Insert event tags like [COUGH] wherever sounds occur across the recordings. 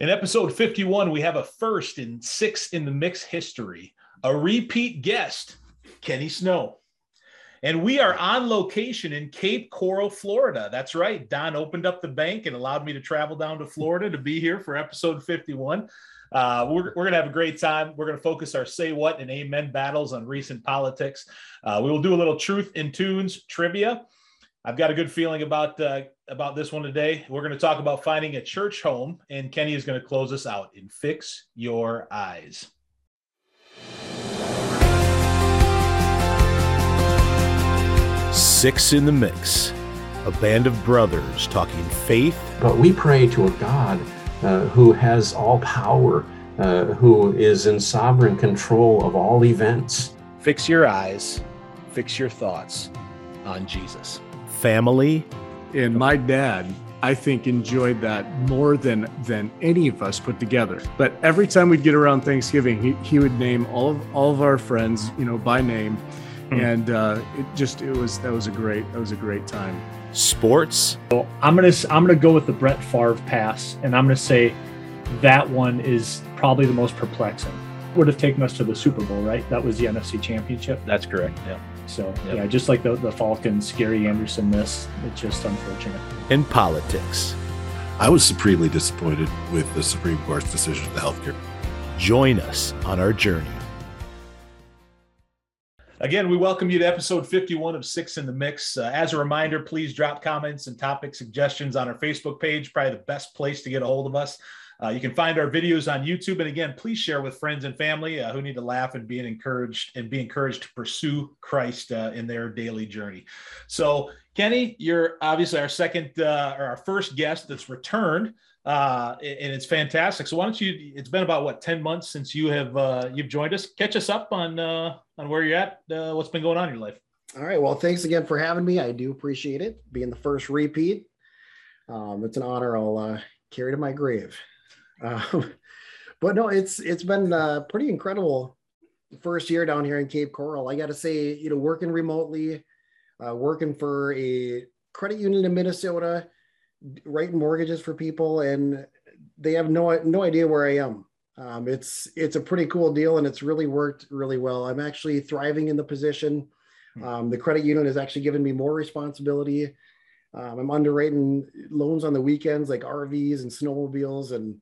In episode 51, we have a first in six in the mix history, a repeat guest, Kenny Snow. And we are on location in Cape Coral, Florida. That's right. Don opened up the bank and allowed me to travel down to Florida to be here for episode 51. Uh, we're we're going to have a great time. We're going to focus our say what and amen battles on recent politics. Uh, we will do a little truth in tunes trivia. I've got a good feeling about uh, about this one today. We're going to talk about finding a church home, and Kenny is going to close us out in "Fix Your Eyes." Six in the Mix, a band of brothers talking faith. But we pray to a God uh, who has all power, uh, who is in sovereign control of all events. Fix your eyes, fix your thoughts on Jesus family. And my dad, I think, enjoyed that more than than any of us put together. But every time we'd get around Thanksgiving, he, he would name all of all of our friends, you know, by name. Hmm. And uh, it just it was that was a great that was a great time. Sports. So I'm gonna I'm gonna go with the Brett Favre pass, and I'm gonna say that one is probably the most perplexing. Would have taken us to the Super Bowl, right? That was the NFC Championship. That's correct. Yeah. So yep. yeah, just like the, the Falcons, Gary Anderson miss, it's just unfortunate. In politics. I was supremely disappointed with the Supreme Court's decision of the healthcare. Join us on our journey. Again, we welcome you to episode 51 of Six in the Mix. Uh, as a reminder, please drop comments and topic suggestions on our Facebook page, probably the best place to get a hold of us. Uh, you can find our videos on YouTube. And again, please share with friends and family uh, who need to laugh and be encouraged and be encouraged to pursue Christ uh, in their daily journey. So, Kenny, you're obviously our second uh, or our first guest that's returned, uh, and it's fantastic. So, why don't you? It's been about what ten months since you have uh, you've joined us. Catch us up on on where you're at, what's been going on in your life. All right. Well, thanks again for having me. I do appreciate it. Being the first repeat, um, it's an honor I'll carry to my grave. Um, [LAUGHS] but no, it's it's been uh, pretty incredible first year down here in Cape Coral. I got to say, you know, working remotely, uh, working for a credit union in Minnesota, writing mortgages for people, and they have no no idea where I am. Um, it's it's a pretty cool deal, and it's really worked really well. I'm actually thriving in the position. Hmm. Um, the credit union has actually given me more responsibility. Um, I'm underwriting loans on the weekends, like RVs and snowmobiles, and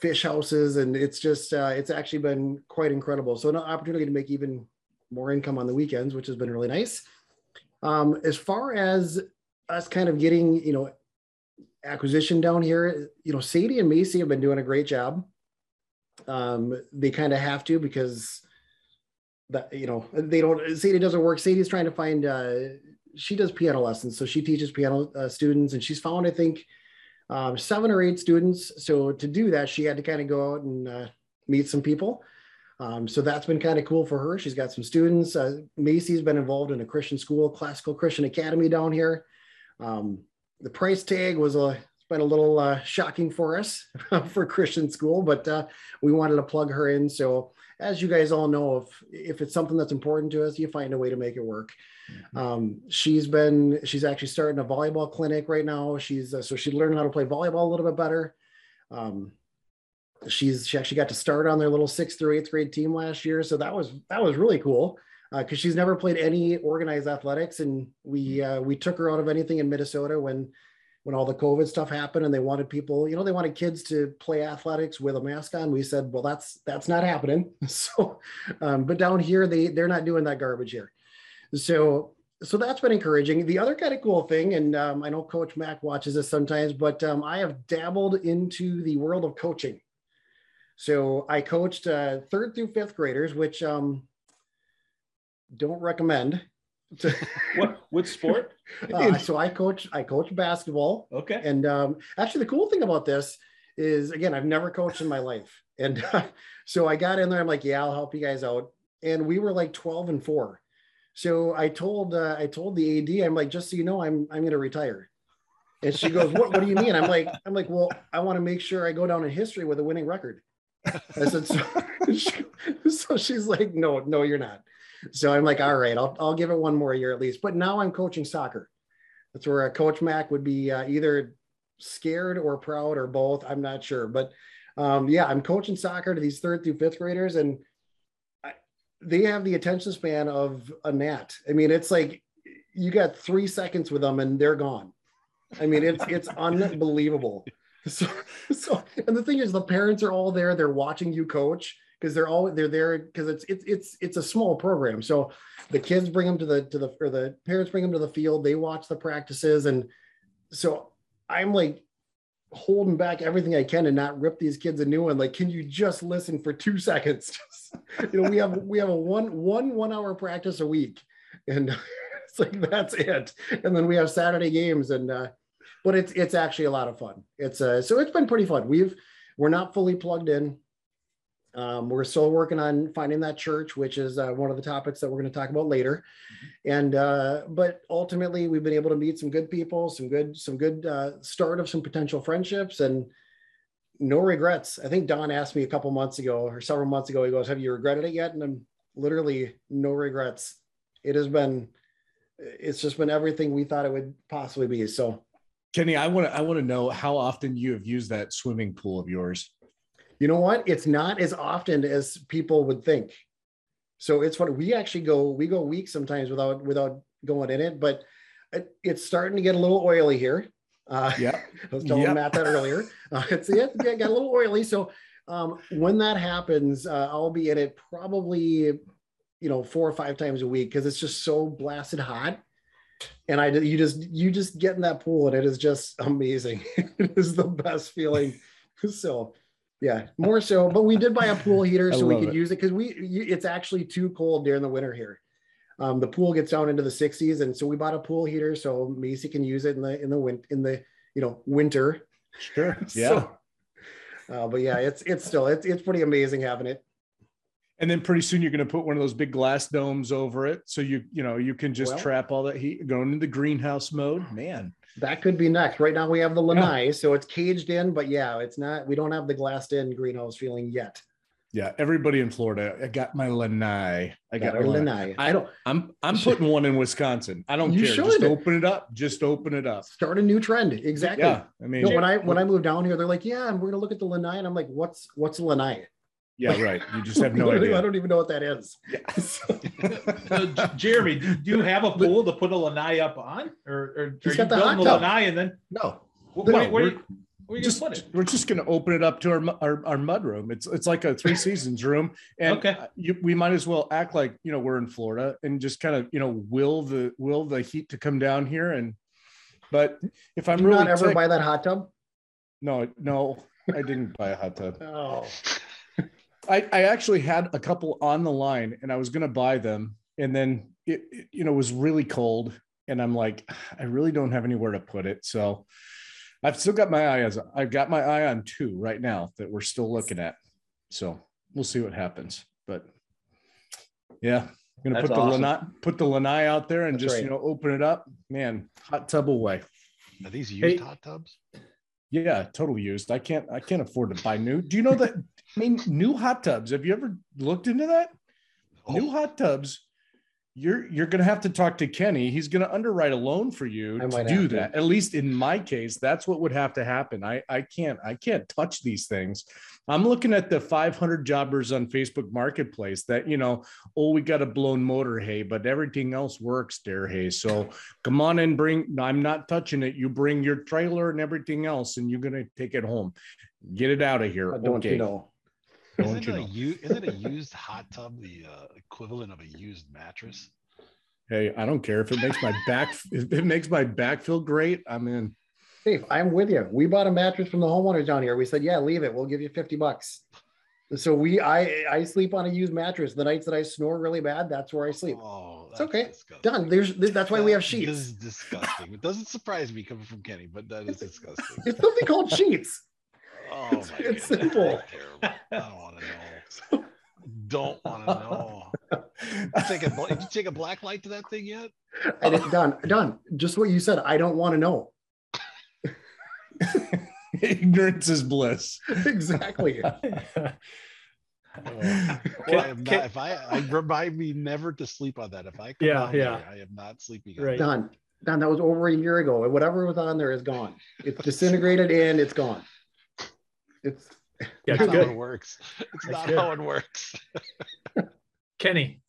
fish houses and it's just uh, it's actually been quite incredible. So an opportunity to make even more income on the weekends which has been really nice. Um, as far as us kind of getting you know acquisition down here you know sadie and macy have been doing a great job. Um, they kind of have to because that you know they don't sadie doesn't work. Sadie's trying to find uh, she does piano lessons. So she teaches piano uh, students and she's found i think um, seven or eight students. So to do that, she had to kind of go out and uh, meet some people. Um, so that's been kind of cool for her. She's got some students. Uh, Macy's been involved in a Christian school, Classical Christian Academy down here. Um, the price tag was a been a little uh, shocking for us [LAUGHS] for Christian school, but uh, we wanted to plug her in. So as you guys all know, if if it's something that's important to us, you find a way to make it work. Mm-hmm. Um, she's been she's actually starting a volleyball clinic right now. She's uh, so she learned how to play volleyball a little bit better. Um, she's she actually got to start on their little sixth through eighth grade team last year, so that was that was really cool because uh, she's never played any organized athletics, and we uh, we took her out of anything in Minnesota when when all the COVID stuff happened, and they wanted people, you know, they wanted kids to play athletics with a mask on. We said, well, that's that's not happening. [LAUGHS] So, um, but down here, they they're not doing that garbage here. So so that's been encouraging. The other kind of cool thing, and um, I know Coach Mac watches this sometimes, but um, I have dabbled into the world of coaching. So I coached uh, third through fifth graders, which um, don't recommend. What what sport? [LAUGHS] uh, so I coach I coach basketball. Okay. And um, actually, the cool thing about this is again, I've never coached in my life, and uh, [LAUGHS] so I got in there. I'm like, yeah, I'll help you guys out. And we were like 12 and four so I told uh, I told the AD, I'm like, just so you know, I'm I'm gonna retire. And she goes, what, what do you mean? I'm like, I'm like, well, I want to make sure I go down in history with a winning record. I said, so, [LAUGHS] so she's like, no, no, you're not. So I'm like, all right, I'll, I'll give it one more year at least. But now I'm coaching soccer. That's where uh, Coach Mac would be uh, either scared or proud or both. I'm not sure, but um, yeah, I'm coaching soccer to these third through fifth graders, and I, they have the attention span of a gnat. I mean, it's like you got three seconds with them and they're gone. I mean, it's it's [LAUGHS] unbelievable. So, so, and the thing is, the parents are all there. They're watching you coach because they're all they're there because it's it's it's it's a small program. So the kids bring them to the to the or the parents bring them to the field. They watch the practices, and so I'm like holding back everything I can and not rip these kids a new one. Like, can you just listen for two [LAUGHS] seconds? you know, we have we have a one one one hour practice a week, and [LAUGHS] it's like that's it. And then we have Saturday games, and uh, but it's it's actually a lot of fun. It's uh, so it's been pretty fun. We've we're not fully plugged in. Um, we're still working on finding that church, which is uh, one of the topics that we're going to talk about later. And uh, but ultimately, we've been able to meet some good people, some good some good uh, start of some potential friendships, and no regrets. I think Don asked me a couple months ago or several months ago. He goes, "Have you regretted it yet?" And I'm literally no regrets. It has been, it's just been everything we thought it would possibly be. So Kenny, I want to I want to know how often you have used that swimming pool of yours. You know what? It's not as often as people would think. So it's funny. We actually go we go weeks sometimes without without going in it, but it, it's starting to get a little oily here. Uh, yeah, [LAUGHS] I was telling Yep. Matt that earlier. [LAUGHS] Uh, it's yeah, it got a little oily. So um, when that happens, uh, I'll be in it probably you know four or five times a week because it's just so blasted hot. And I you just you just get in that pool and it is just amazing. [LAUGHS] it is the best feeling. So yeah, more so. But we did buy a pool [LAUGHS] heater so we could it. use it because we it's actually too cold during the winter here. Um, the pool gets down into the 60s, and so we bought a pool heater so Macy can use it in the in the win in the you know winter. Sure. [LAUGHS] Yeah. So, uh, but yeah, it's it's still it's it's pretty amazing having it. and then pretty soon you're going to put one of those big glass domes over it, so you you know you can just Well- trap all that heat going into greenhouse mode. Man, That could be next. Right now we have the lanai, so it's caged in, but yeah, it's not. We don't have the glassed in greenhouse feeling yet. yeah. Everybody in Florida, I got my lanai. I got our my lanai. I don't I'm I'm putting one in Wisconsin. I don't You care. Just open it up. Just open it up. start a new trend. Exactly. Yeah. I mean, You know, when I when I moved down here, they're like, "Yeah, and we're gonna look at the lanai," and I'm like, "What's what's a lanai?" Yeah, right. You just [LAUGHS] have no Literally, I don't even know what that is. [LAUGHS] [LAUGHS] So, Jeremy, do do you have a pool to put a lanai up on, or, or are you got the building hot tub. lanai and then No, what, No, what, what, we're- you, where just gonna put it? we're just going to open it up to our, our our mud room. It's it's like a three seasons room, and Okay. you, we might as well act like you know we're in Florida and just kind of you know will the will the heat to come down here. And but if I'm Do really not ever ticked- buy that hot tub? no no I didn't buy a hot tub. Oh, I, I actually had a couple on the line and I was going to buy them. And then it, it, you know, was really cold. And I'm like, I really don't have anywhere to put it. So I've still got my eye as I've got my eye on two right now that we're still looking at. So we'll see what happens. But yeah, I'm gonna That's put awesome. the lanai put the lanai out there and That's just right. you know open it up. Man, hot tub away. Are these used Hey. hot tubs? Yeah, totally used. I can't I can't afford to buy new. Do you know that I mean new hot tubs? Have you ever looked into that? New Oh, hot tubs. You're you're gonna have to talk to Kenny. He's gonna underwrite a loan for you I to do have to. that. At least in my case, that's what would have to happen. I I can't I can't touch these things. I'm looking at the 500 jobbers on Facebook Marketplace that you know, oh, we got a blown motor, hey, but everything else works there, hey. So come on and bring. I'm not touching it. You bring your trailer and everything else, and you're gonna take it home. Get it out of here. Uh, don't okay. know? Don't Isn't, you a know? u- isn't a used hot tub the uh, equivalent of a used mattress? Hey, I don't care if it makes my back [LAUGHS] if it makes my back feel great. I'm in. Dave, I'm with you. We bought a mattress from the homeowners down here. We said, "Yeah, leave it. We'll give you fifty bucks." So we, I, I sleep on a used mattress. The nights that I snore really bad, that's where I sleep. Oh, It's okay. disgusting. Done. There's, that's why we have That This is disgusting. It doesn't surprise me coming from Kenny, but that is disgusting. It's something called sheets. Oh It's- my it's simple. I don't want to know. [LAUGHS] Don't want to know. You take a, did you take a black light to that thing yet? And it's done. Done. Just what you said. I don't want to know. [LAUGHS] Ignorance is bliss. exactly. [LAUGHS] Oh, I am not, if I, I remind me never to sleep on that. If I come Yeah, down yeah. there, I am not sleeping. on Right. it. Done. Don, that was over a year ago. Whatever was on there is gone. It's disintegrated and it's gone. It's Yeah, That's not good. how it works. [LAUGHS] It's That's not good. how it works. [LAUGHS] Kenny,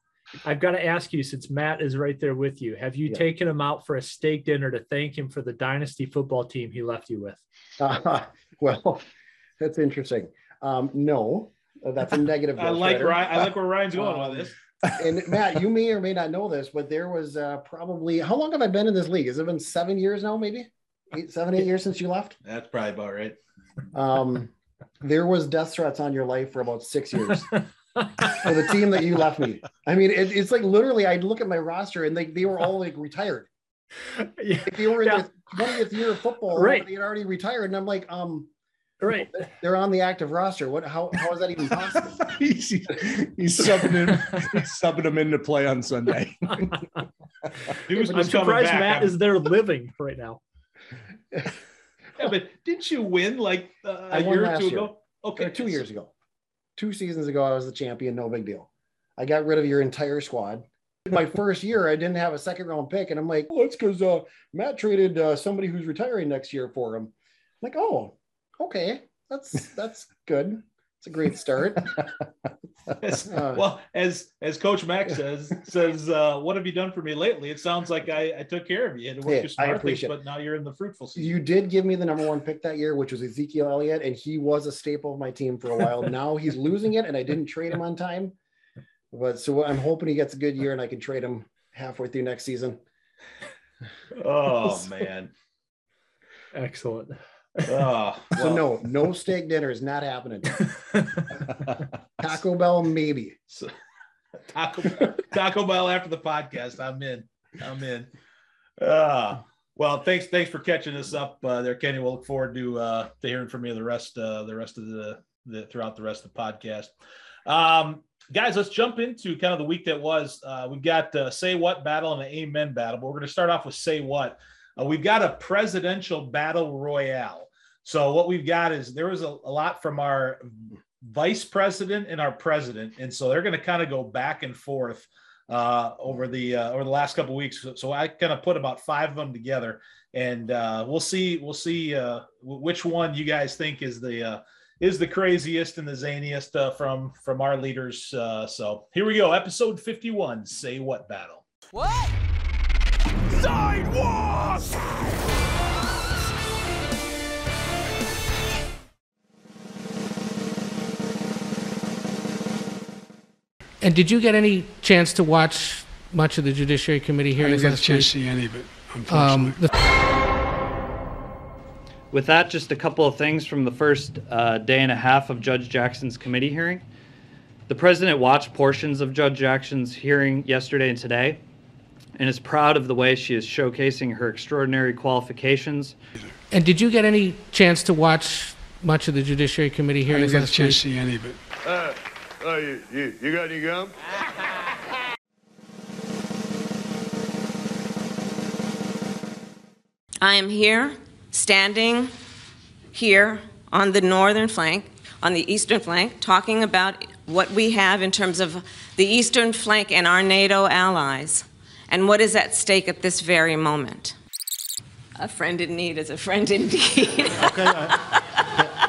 I've got to ask you since Matt is right there with you, have you Yeah. taken him out for a steak dinner to thank him for the dynasty football team he left you with? uh, [LAUGHS] well, that's interesting. Um, no, uh, that's a negative. I like Ryan, I like where Ryan's going Um, with this. and Matt, you may or may not know this, but there was uh, probably how long have I been in this league? Has it been seven years now? Maybe eight, seven, eight years since you left. That's probably about right. Um, there was death threats on your life for about six years [LAUGHS] for the team that you left me. I mean, it, it's like literally, I'd look at my roster and they, they were all like retired. yeah, Like they were in Yeah. their 20th year of football, Right. They had already retired, and I'm like, um, right. they're on the active roster. What? How? How is that even possible? [LAUGHS] he's, he's subbing him. He's subbing him into play on Sunday. [LAUGHS] Dude's I'm surprised back. Matt I'm- is there living right now. Yeah, but didn't you win like uh, a year or two year. ago? Okay, two years ago, two seasons ago, I was the champion. No big deal. I got rid of your entire squad. My first year, I didn't have a second round pick, and I'm like, well, it's because uh, Matt traded uh, somebody who's retiring next year for him. I'm like, oh, okay, that's that's good. It's a great start. [LAUGHS] As- [LAUGHS] Uh, well, as as Coach Max [LAUGHS] says, says, uh, what have you done for me lately? It sounds like I, I took care of you and Hey, worked you I smart things, but now you're in the fruitful season. You did give me the number one pick that year, which was Ezekiel Elliott, and he was a staple of my team for a while. now he's losing it, and I didn't trade him on time. But so I'm hoping he gets a good year, and I can trade him halfway through next season. Oh man. Excellent. Oh, So no, no steak dinner is not happening. [LAUGHS] Taco Bell, maybe. so- Taco, Taco Bell after the podcast. I'm in. I'm in. Uh, well, thanks. Thanks for catching us up uh, there, Kenny. We'll look forward to uh, to hearing from you the rest uh, the rest of the, the throughout the rest of the podcast. Um, guys, let's jump into kind of the week that was. Uh, we've got uh, say what battle and an amen battle. But we're going to start off with say what. Uh, we've got a presidential battle royale. So what we've got is there was a, a lot from our vice president and our president, and so they're going to kind of go back and forth uh, over the uh, over the last couple of weeks. So, so I kind of put about five of them together, and uh, we'll see we'll see uh, w- which one you guys think is the uh, is the craziest and the zaniest uh, from from our leaders. Uh, so here we go, episode fifty one. Say what battle? What? Sidewalk! And did you get any chance to watch much of the Judiciary Committee hearing? I didn't get a last chance week? to see any of it, unfortunately. Um, the, With that, just a couple of things from the first uh, day and a half of Judge Jackson's committee hearing. The president watched portions of Judge Jackson's hearing yesterday and today and is proud of the way she is showcasing her extraordinary qualifications. and did you get any chance to watch much of the Judiciary Committee hearing? I didn't get a last chance to see any of it. Oh, you, you, you got any gum? I am here, standing here on the northern flank, on the eastern flank, talking about what we have in terms of the eastern flank and our NATO allies, and what is at stake at this very moment. A friend in need is a friend indeed. Okay, I,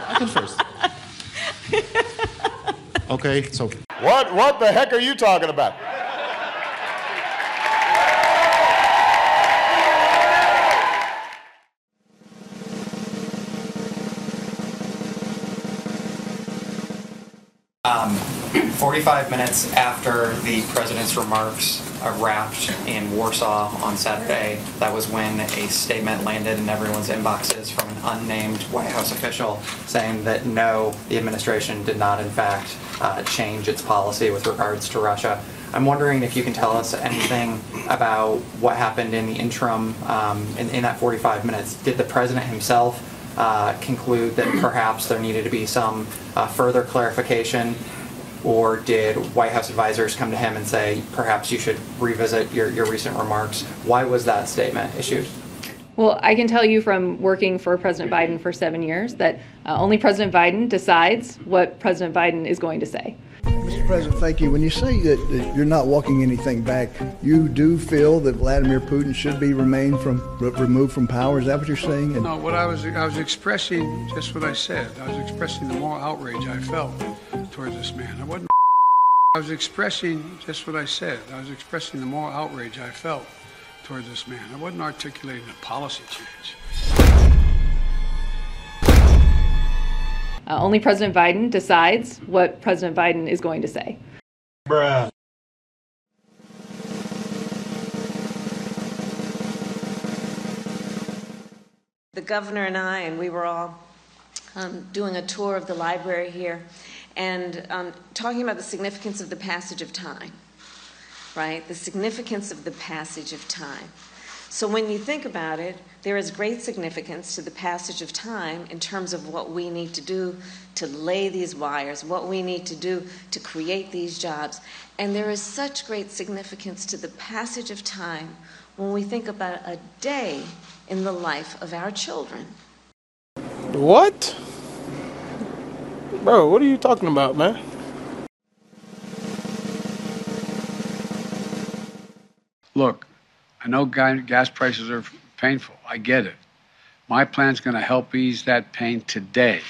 I can first. Okay, so What, what the heck are you talking about? 45 minutes after the president's remarks uh, wrapped in Warsaw on Saturday, that was when a statement landed in everyone's inboxes from an unnamed White House official saying that no, the administration did not, in fact, uh, change its policy with regards to Russia. I'm wondering if you can tell us anything about what happened in the interim um, in, in that 45 minutes. Did the president himself uh, conclude that perhaps there needed to be some uh, further clarification, or did White House advisors come to him and say, perhaps you should revisit your, your recent remarks? Why was that statement issued? Well, I can tell you from working for President Biden for seven years that uh, only President Biden decides what President Biden is going to say. President, thank you. When you say that, that you're not walking anything back, you do feel that Vladimir Putin should be remain from re- removed from power. Is that what you're saying? And No, what I was I was expressing just what I said. I was expressing the moral outrage I felt towards this man. I wasn't. I was expressing just what I said. I was expressing the moral outrage I felt towards this man. I wasn't articulating a policy change. Uh, only President Biden decides what President Biden is going to say. Bruh. the governor and I, and we were all um, doing a tour of the library here and um, talking about the significance of the passage of time, right? The significance of the passage of time. So when you think about it, there is great significance to the passage of time in terms of what we need to do to lay these wires, what we need to do to create these jobs. And there is such great significance to the passage of time when we think about a day in the life of our children. What? Bro, what are you talking about, man? Look, I know gas prices are painful. I get it. My plan's going to help ease that pain today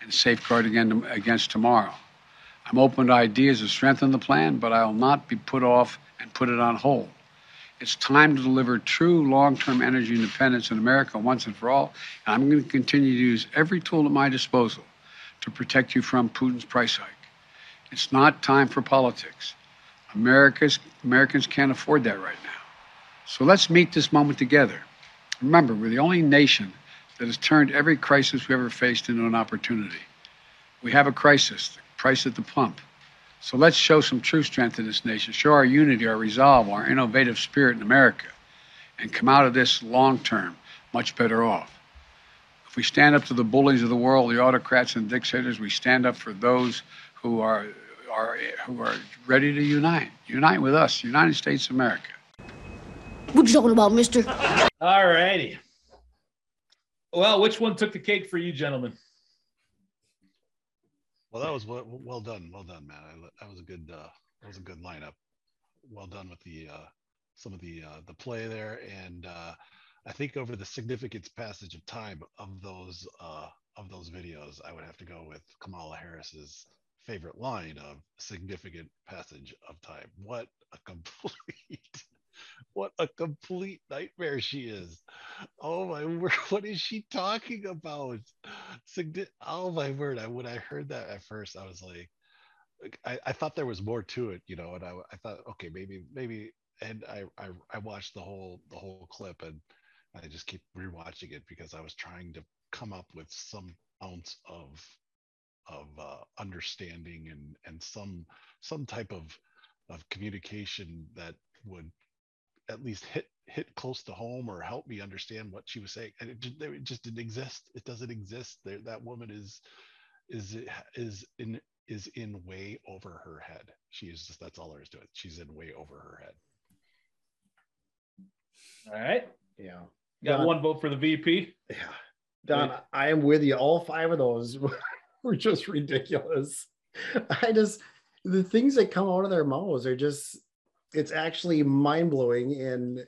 and safeguard again against tomorrow. I'm open to ideas to strengthen the plan, but I will not be put off and put it on hold. It's time to deliver true long term energy independence in America once and for all. And I'm going to continue to use every tool at my disposal to protect you from Putin's price hike. It's not time for politics. America's, Americans can't afford that right now. So let's meet this moment together. Remember, we're the only nation that has turned every crisis we ever faced into an opportunity. We have a crisis, the price at the pump. So let's show some true strength in this nation, show our unity, our resolve, our innovative spirit in America, and come out of this long term much better off. If we stand up to the bullies of the world, the autocrats and dictators, we stand up for those who are, are, who are ready to unite. Unite with us, United States of America. What you talking about, mister? All righty. Well, which one took the cake for you, gentlemen? Well, that was well, well done, well done, man. I, that was a good, uh, that was a good lineup. Well done with the uh, some of the uh, the play there, and uh, I think over the significance passage of time of those uh, of those videos, I would have to go with Kamala Harris's favorite line of significant passage of time. What a [LAUGHS] complete what a complete nightmare she is. Oh my [LAUGHS] word, what is she talking about? Oh my word, I when I heard that at first, I was like, like, I, I thought there was more to it, you know, and I, I thought, okay, maybe, maybe, and I, I, I watched the whole, the whole clip and I just keep rewatching it because I was trying to come up with some ounce of, of uh, understanding and, and some, some type of, of communication that would at least hit hit close to home or help me understand what she was saying and it just, it just didn't exist it doesn't exist there that woman is is is in is in way over her head she is just that's all there is to it she's in way over her head All right. Yeah. Got Don- one vote for the VP. Yeah. Don, I am with you. All five of those [LAUGHS] were just ridiculous. I just the things that come out of their mouths are just it's actually mind blowing and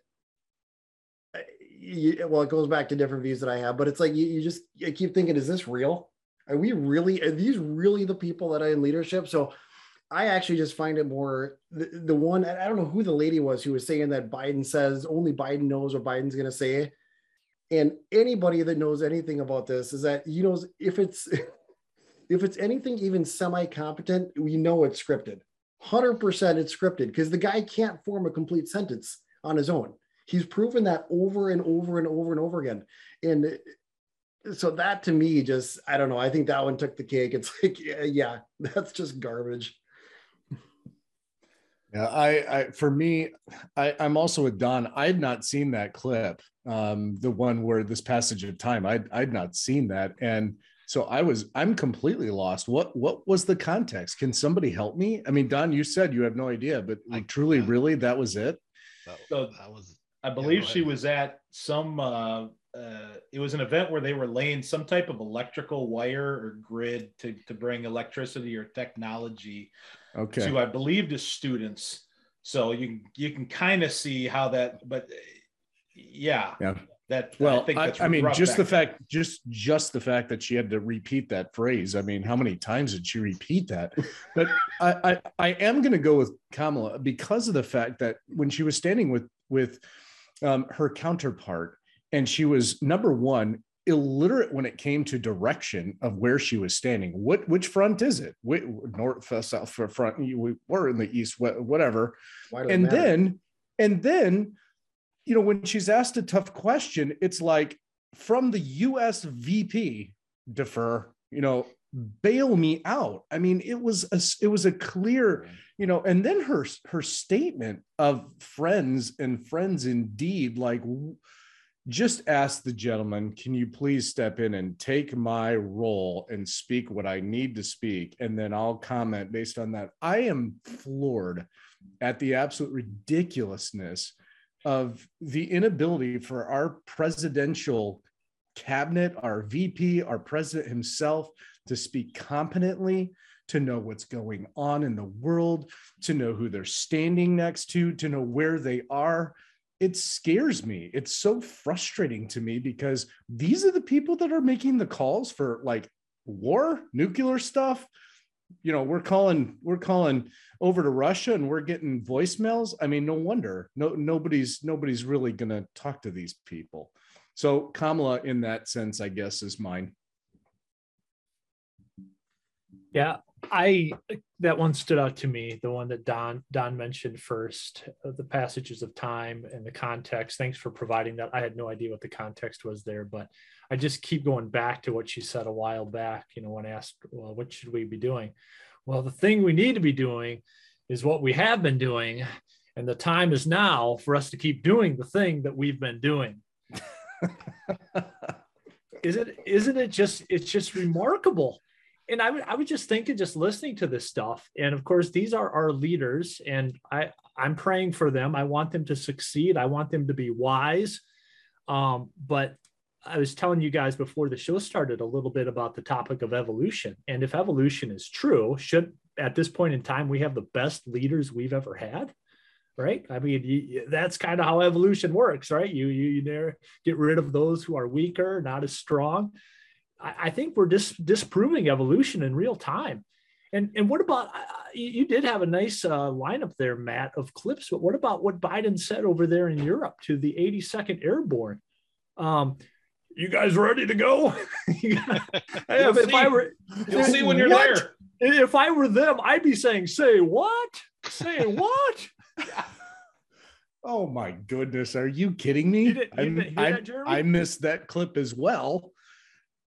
uh, you, well, it goes back to different views that I have, but it's like you, you just keep thinking, is this real? Are we really? Are these really the people that are in leadership? So I actually just find it more the, the one. I don't know who the lady was who was saying that Biden says only Biden knows what Biden's going to say. And anybody that knows anything about this is that you know if it's [LAUGHS] if it's anything even semi competent, we know it's scripted. Hundred percent, it's scripted because the guy can't form a complete sentence on his own. He's proven that over and over and over and over again. And so that to me, just I don't know. I think that one took the cake. It's like, yeah, yeah [LAUGHS] that's just garbage. Yeah, I, I for me, I, I'm also with Don. I had not seen that clip, um, the one where this passage of time. I'd I'd not seen that, and so I was I'm completely lost. What what was the context? Can somebody help me? I mean, Don, you said you have no idea, but like truly, really, that was it. So that was I believe go she was at some uh, uh, it was an event where they were laying some type of electrical wire or grid to to bring electricity or technology Okay. to I believe to students. So you you can kind of see how that, but uh, yeah, Yeah. That Well, I think I, that's I mean, just the back then. fact, just just the fact that she had to repeat that phrase. I mean, how many times did she repeat that? But I, I, I am going to go with Kamala because of the fact that when she was standing with with um, her counterpart, and she was number one illiterate when it came to direction of where she was standing. What which front is it? Wh- North, uh, south, front. we were in the east, whatever. Why does it And matter? then, and then you know, when she's asked a tough question, it's like from the US VP, defer, you know, bail me out. I mean, it was a it was a clear, you know, and then her her statement of friends and friends indeed, like just ask the gentleman, can you please step in and take my role and speak what I need to speak? And then I'll comment based on that. I am floored at the absolute ridiculousness of the inability for our presidential cabinet, our VP, our president himself to speak competently, to know what's going on in the world, to know who they're standing next to, to know where they are. It scares me. It's so frustrating to me because these are the people that are making the calls for like war, nuclear stuff. You know, we're calling we're calling over to Russia and we're getting voicemails. I mean, no wonder. No nobody's nobody's really going to talk to these people. So Kamala in that sense I guess is mine. Yeah, I that one stood out to me. The one that Don Don mentioned first, uh, the passages of time and the context. Thanks for providing that. I had no idea what the context was there, but I just keep going back to what she said a while back. You know, when asked, "Well, what should we be doing?" Well, the thing we need to be doing is what we have been doing, and the time is now for us to keep doing the thing that we've been doing. [LAUGHS] is it isn't it just it's just remarkable and I, would- I was just thinking just listening to this stuff and of course these are our leaders and i i'm praying for them i want them to succeed i want them to be wise um, but i was telling you guys before the show started a little bit about the topic of evolution and if evolution is true should at this point in time we have the best leaders we've ever had right i mean you, that's kind of how evolution works right you you, you get rid of those who are weaker not as strong I, I think we're just disproving evolution in real time. And and what about you did have a nice uh, lineup there, Matt, of clips. But what about what Biden said over there in Europe to the 82nd Airborne? Um, you guys ready to go? [LAUGHS] if, [LAUGHS] if I were, You'll see when you're What? If I were them, I'd be saying, "Say what? Say [LAUGHS] what?" Oh my goodness, are you kidding me? you I- didn't I, that? I missed that clip as well.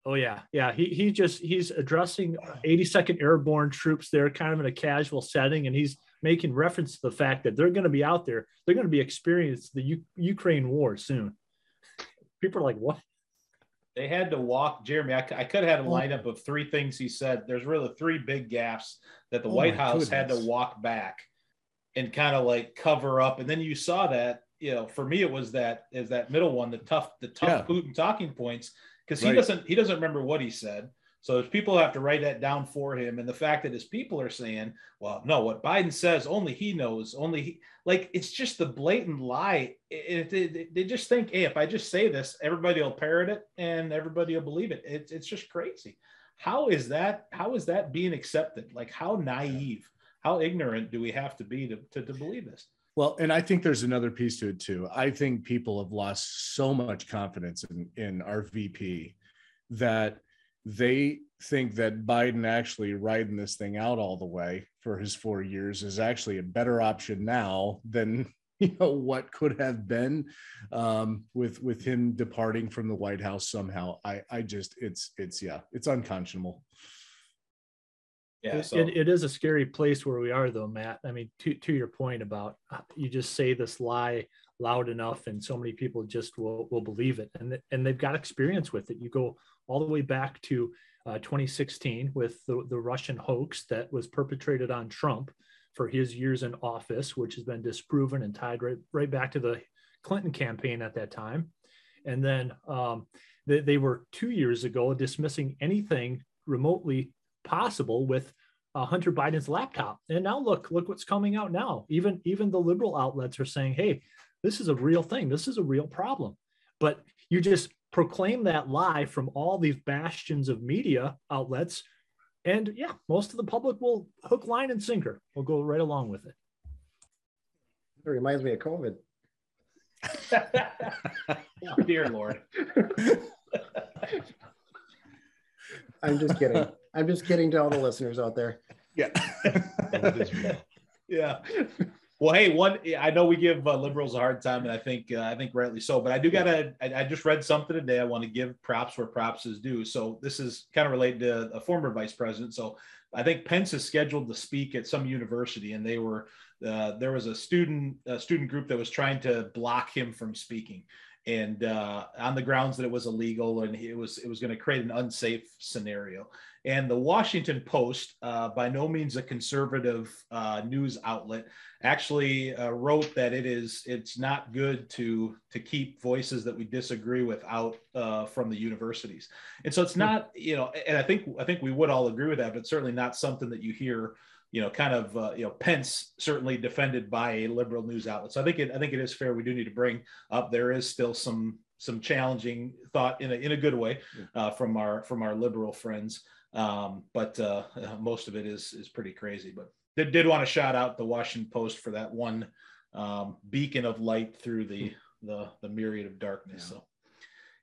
Oh yeah, yeah. He he just he's addressing 82nd Airborne troops there, kind of in a casual setting, and he's making reference to the fact that they're going to be out there. They're going to be experiencing the U- Ukraine war soon. People are like, "What?" They had to walk Jeremy. I, I could have had a oh. lineup of three things he said. There's really three big gaps that the Oh White House had to walk back and kind of like cover up. And then you saw that, you know, for me it was that is that middle one, the tough, the tough Yeah. Putin talking points, because he Right. doesn't he doesn't remember what he said. So there's people have to write that down for him. And the fact that his people are saying, well, no, what Biden says, only he knows, only he like it's just the blatant lie. It, it- it- they just think, hey, if I just say this, everybody will parrot it and everybody will believe it. It's it's just crazy. How is that? How is that being accepted? Like how naive, how ignorant do we have to be to, to, to believe this? Well, and I think there's another piece to it too. I think people have lost so much confidence in, in our VP that they think that Biden actually riding this thing out all the way for his four years is actually a better option now than [LAUGHS] you know what could have been um, with with him departing from the White House somehow. I I just it's it's yeah it's unconscionable. Yeah, so it, it is a scary place where we are, though, Matt. I mean, to to your point about uh, you just say this lie loud enough, and so many people just will will believe it, and th- and they've got experience with it. You go all the way back to uh, 2016 with the the Russian hoax that was perpetrated on Trump for his years in office, which has been disproven and tied right right back to the Clinton campaign at that time. And then um, they, they were two years ago dismissing anything remotely possible with uh, Hunter Biden's laptop. And now look, look what's coming out now. Even even the liberal outlets are saying, "Hey, this is a real thing. This is a real problem." But you just proclaim that lie from all these bastions of media outlets, and yeah, most of the public will hook, line, and sinker. We'll go right along with it. It reminds me of COVID. [LAUGHS] Dear Lord. [LAUGHS] I'm just kidding. I'm just kidding to all the listeners out there. Yeah. [LAUGHS] yeah. Well, hey, one. I know we give uh, liberals a hard time, and I think uh, I think rightly so. But I do gotta. I, I just read something today. I want to give props where props is due. So this is kind of related to a former vice president. So I think Pence is scheduled to speak at some university, and they were uh, there was a student a student group that was trying to block him from speaking and uh, on the grounds that it was illegal and it was it was going to create an unsafe scenario. And the Washington Post, uh, by no means a conservative uh, news outlet, actually uh, wrote that it is it's not good to to keep voices that we disagree with out uh, from the universities. And so it's not you know, and I think I think we would all agree with that, but certainly not something that you hear you know, kind of, uh, you know, Pence certainly defended by a liberal news outlet. So I think it, I think it is fair. We do need to bring up. There is still some some challenging thought in a in a good way uh, from our from our liberal friends, um, but uh, [LAUGHS] most of it is is pretty crazy. But did did want to shout out the Washington Post for that one um, beacon of light through the the the myriad of darkness. Yeah. So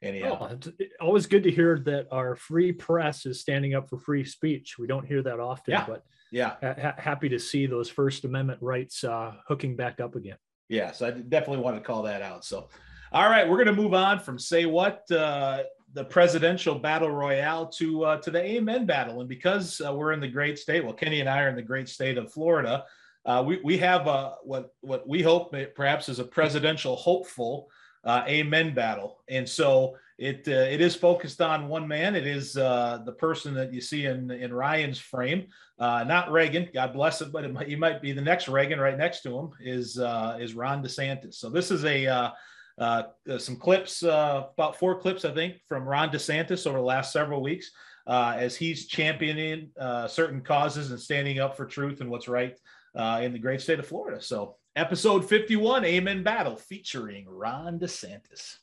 anyhow. Oh, it's always good to hear that our free press is standing up for free speech. We don't hear that often, yeah. but yeah, ha- happy to see those First Amendment rights uh, hooking back up again. Yeah, so I definitely want to call that out. So, all right, we're going to move on from say what uh, the presidential battle royale to uh, to the Amen battle, and because uh, we're in the great state, well, Kenny and I are in the great state of Florida. Uh, we, we have uh, what what we hope perhaps is a presidential hopeful uh, amen battle. And so it uh, it is focused on one man. It is the person that you see in in Ryan's frame, not Reagan. God bless it, but it might, might be the next Reagan. Right next to him is is Ron DeSantis. So this is a uh, uh, some clips, about four clips, I think, from Ron DeSantis over the last several weeks, as he's championing certain causes and standing up for truth and what's right in the great state of Florida. So episode 51, Amen Battle, featuring Ron DeSantis.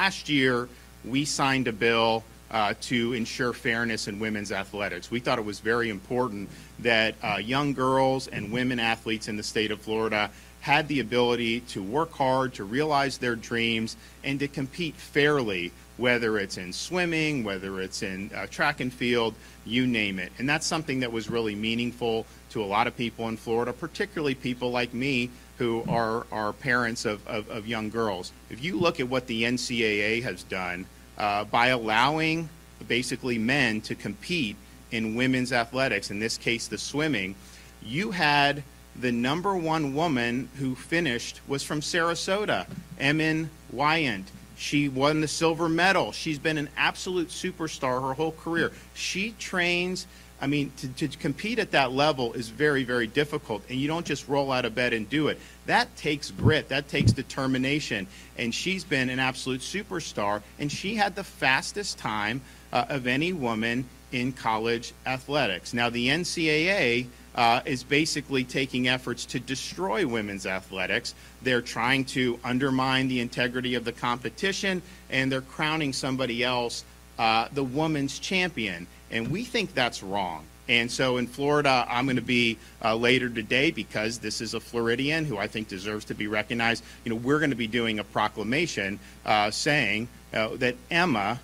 Last year, we signed a bill uh, to ensure fairness in women's athletics. We thought it was very important that uh, young girls and women athletes in the state of Florida had the ability to work hard, to realize their dreams, and to compete fairly, whether it's in swimming, whether it's in uh, track and field, you name it. And that's something that was really meaningful to a lot of people in Florida, particularly people like me who are, are parents of, of, of young girls. If you look at what the NCAA has done, uh, by allowing basically men to compete in women's athletics, in this case, the swimming, you had the number one woman who finished was from Sarasota, Emma Weyant. She won the silver medal. She's been an absolute superstar her whole career. She trains I mean, to, to, compete at that level is very, very difficult, and you don't just roll out of bed and do it. That takes grit, that takes determination, and she's been an absolute superstar, and she had the fastest time uh, of any woman in college athletics. Now, the NCAA uh, is basically taking efforts to destroy women's athletics. They're trying to undermine the integrity of the competition, and they're crowning somebody else uh, the woman's champion. And we think that's wrong. And so in Florida, I'm going to be uh, later today because this is a Floridian who I think deserves to be recognized. You know, we're going to be doing a proclamation uh, saying uh, that Emma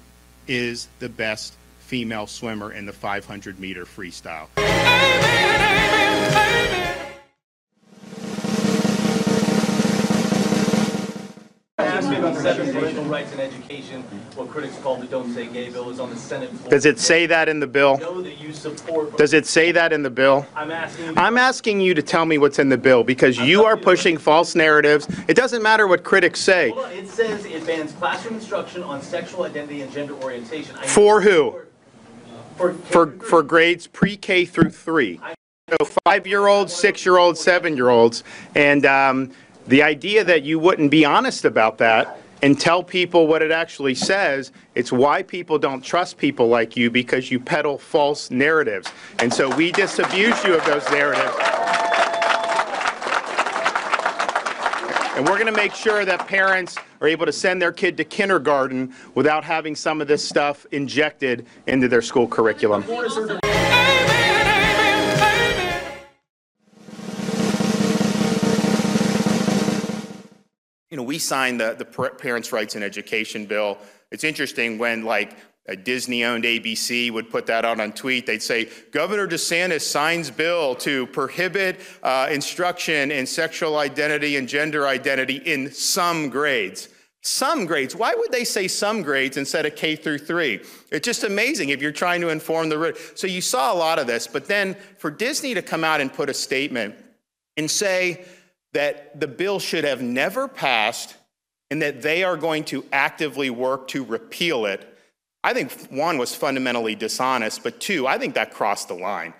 is the best female swimmer in the 500 meter freestyle. Ask about seven parental rights education. What critics call the Don't Say Gay bill, is on the Senate floor. Does it say that in the bill? I know that you support. Does it say that in the bill? I'm asking. I'm asking you to tell me what's in the bill because you are pushing false narratives. It doesn't matter what critics say. Hold on, it says it bans classroom instruction on sexual identity and gender orientation. I For who? For For, for grades pre-K through three. So five-year-olds, six-year-olds, seven-year-olds. And um, the idea that you wouldn't be honest about that and tell people what it actually says, it's why people don't trust people like you because you peddle false narratives. And so we disabuse you of those narratives. And we're going to make sure that parents are able to send their kid to kindergarten without having some of this stuff injected into their school curriculum. You know, we signed the, the Parents' Rights in Education bill. It's interesting when, like, a Disney-owned ABC would put that out on tweet. They'd say, Governor DeSantis signs bill to prohibit uh, instruction in sexual identity and gender identity in some grades. Some grades. Why would they say some grades instead of K through three? It's just amazing if you're trying to inform the. So you saw a lot of this, but then for Disney to come out and put a statement and say that the bill should have never passed and that they are going to actively work to repeal it, I think one was fundamentally dishonest, but two, I think that crossed the line.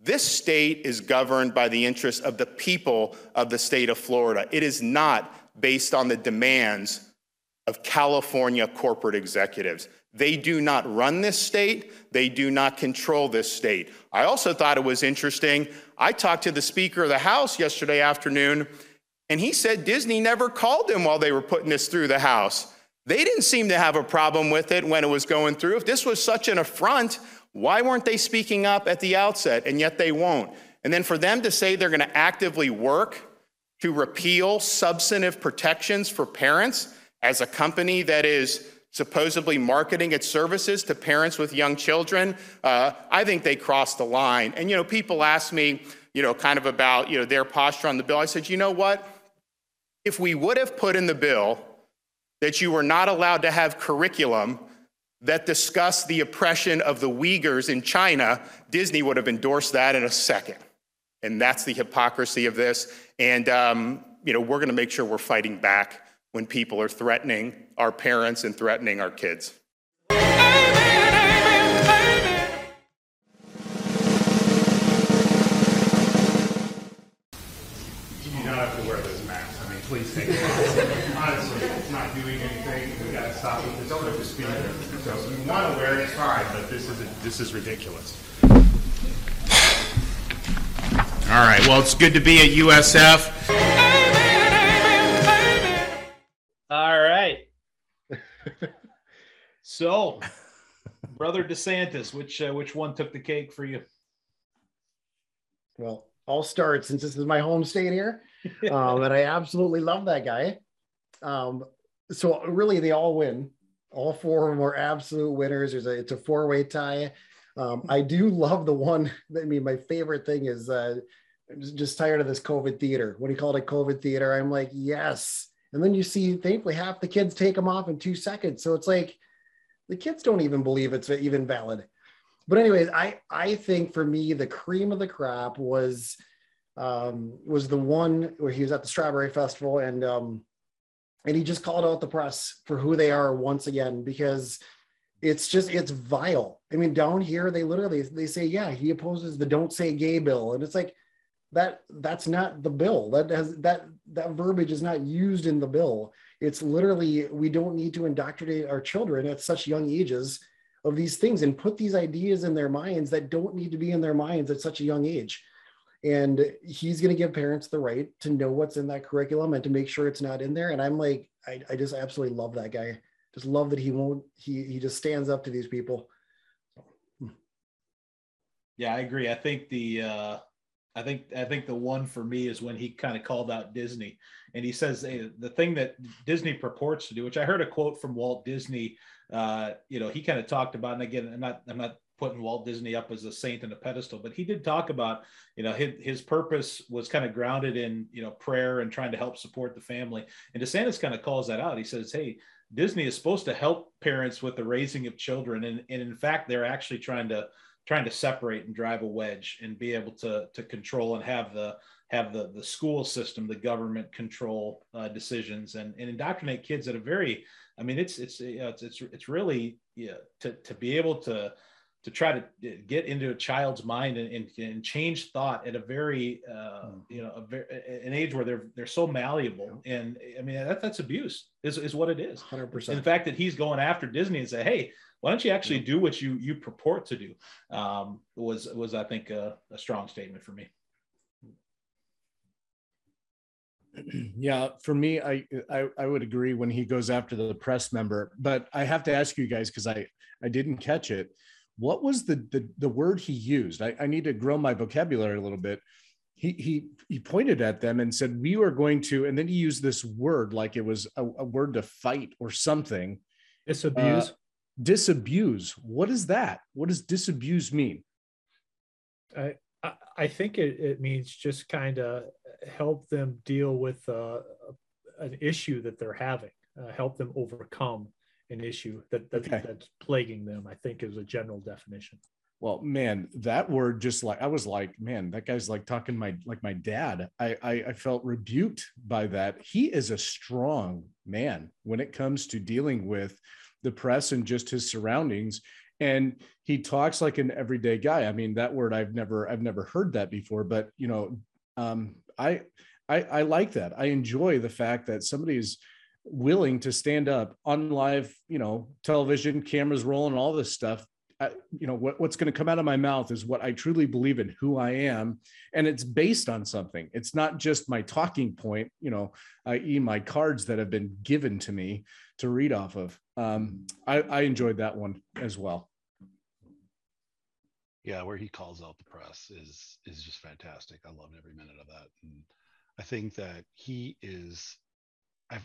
This state is governed by the interests of the people of the state of Florida. It is not based on the demands of California corporate executives. They do not run this state. They do not control this state. I also thought it was interesting. I talked to the Speaker of the House yesterday afternoon, and he said Disney never called him while they were putting this through the House. They didn't seem to have a problem with it when it was going through. If this was such an affront, why weren't they speaking up at the outset? And yet they won't. And then for them to say they're going to actively work to repeal substantive protections for parents as a company that is supposedly marketing its services to parents with young children, uh, I think they crossed the line. And, you know, people ask me, you know, kind of about, you know, their posture on the bill. I said, you know what? If we would have put in the bill that you were not allowed to have curriculum that discussed the oppression of the Uyghurs in China, Disney would have endorsed that in a second. And that's the hypocrisy of this. And, um, you know, we're going to make sure we're fighting back when people are threatening our parents and threatening our kids. You don't have to wear those masks. I mean, please take them off. Honestly, it's not doing anything. We got to stop it. It's over the speed. So if you want to wear it, it's fine, but this is, this is ridiculous. All right, well, it's good to be at USF. All right. [LAUGHS] so, brother DeSantis, which uh, which one took the cake for you? Well, I'll start since this is my home state here, um, and I absolutely love that guy. Um, so really, they all win. All four of them are absolute winners. There's a it's a four way tie. Um, I do love the one. I mean, my favorite thing is uh, I'm just- just tired of this COVID theater. When he called it COVID theater, I'm like, yes. And then you see, thankfully, half the kids take them off in two seconds. So it's like the kids don't even believe it's even valid. But anyways, I I think for me the cream of the crop was um, was the one where he was at the Strawberry Festival and um, and he just called out the press for who they are once again because it's just it's vile. I mean, down here they literally they say yeah he opposes the "Don't Say Gay" bill, and it's like that that's not the bill. That has that that verbiage is not used in the bill. It's literally we don't need to indoctrinate our children at such young ages of these things and put these ideas in their minds that don't need to be in their minds at such a young age. And he's going to give parents the right to know what's in that curriculum and to make sure it's not in there. And I'm like, I, I just absolutely love that guy. Just love that he won't, he, he just stands up to these people. Yeah, I agree. I think the uh, I think I think the one for me is when he kind of called out Disney, and he says eh, the thing that Disney purports to do, which I heard a quote from Walt Disney. Uh, you know, he kind of talked about, and again, I'm not I'm not putting Walt Disney up as a saint in a pedestal, but he did talk about, you know, his, his purpose was kind of grounded in, you know, prayer and trying to help support the family. And DeSantis kind of calls that out. He says, hey, Disney is supposed to help parents with the raising of children, and, and in fact, they're actually trying to trying to separate and drive a wedge and be able to to control and have the have the the school system, the government control uh, decisions and, and indoctrinate kids at a very, I mean, it's it's it's it's, it's really yeah to to be able to to try to get into a child's mind and, and, and change thought at a very uh, mm. you know a very, an age where they're they're so malleable yeah. and i mean that, that's abuse is, is what it is 100% and the fact that he's going after disney and say hey why don't you actually do what you you purport to do? Um, was was i think a, a strong statement for me. [CLEARS THROAT] Yeah for me I, I, I would agree when he goes after the press member but i have to ask you guys because i i didn't catch it. What was the the, the word he used? I, I need to grow my vocabulary a little bit. He he he pointed at them and said we were going to and then he used this word like it was a, a word to fight or something. Disabuse uh, disabuse. What is that? What does disabuse mean? I i think it, it means just kind of help them deal with uh, an issue that they're having uh, help them overcome an issue that, that okay. that's plaguing them i think is a general definition. Well man that word just like i was like man that guy's like talking my like my dad. I, I i felt rebuked by that. He is a strong man when it comes to dealing with the press and just his surroundings and he talks like an everyday guy i mean that word i've never i've never heard that before but you know um i i, I like that i enjoy the fact that somebody is willing to stand up on live, you know, television, cameras rolling, all this stuff. I, you know what, what's going to come out of my mouth is what I truly believe in who I am, and it's based on something. It's not just my talking point, you know, i.e., my cards that have been given to me to read off of. Um, I, I enjoyed that one as well. Yeah, where he calls out the press is is just fantastic. I loved every minute of that, and I think that he is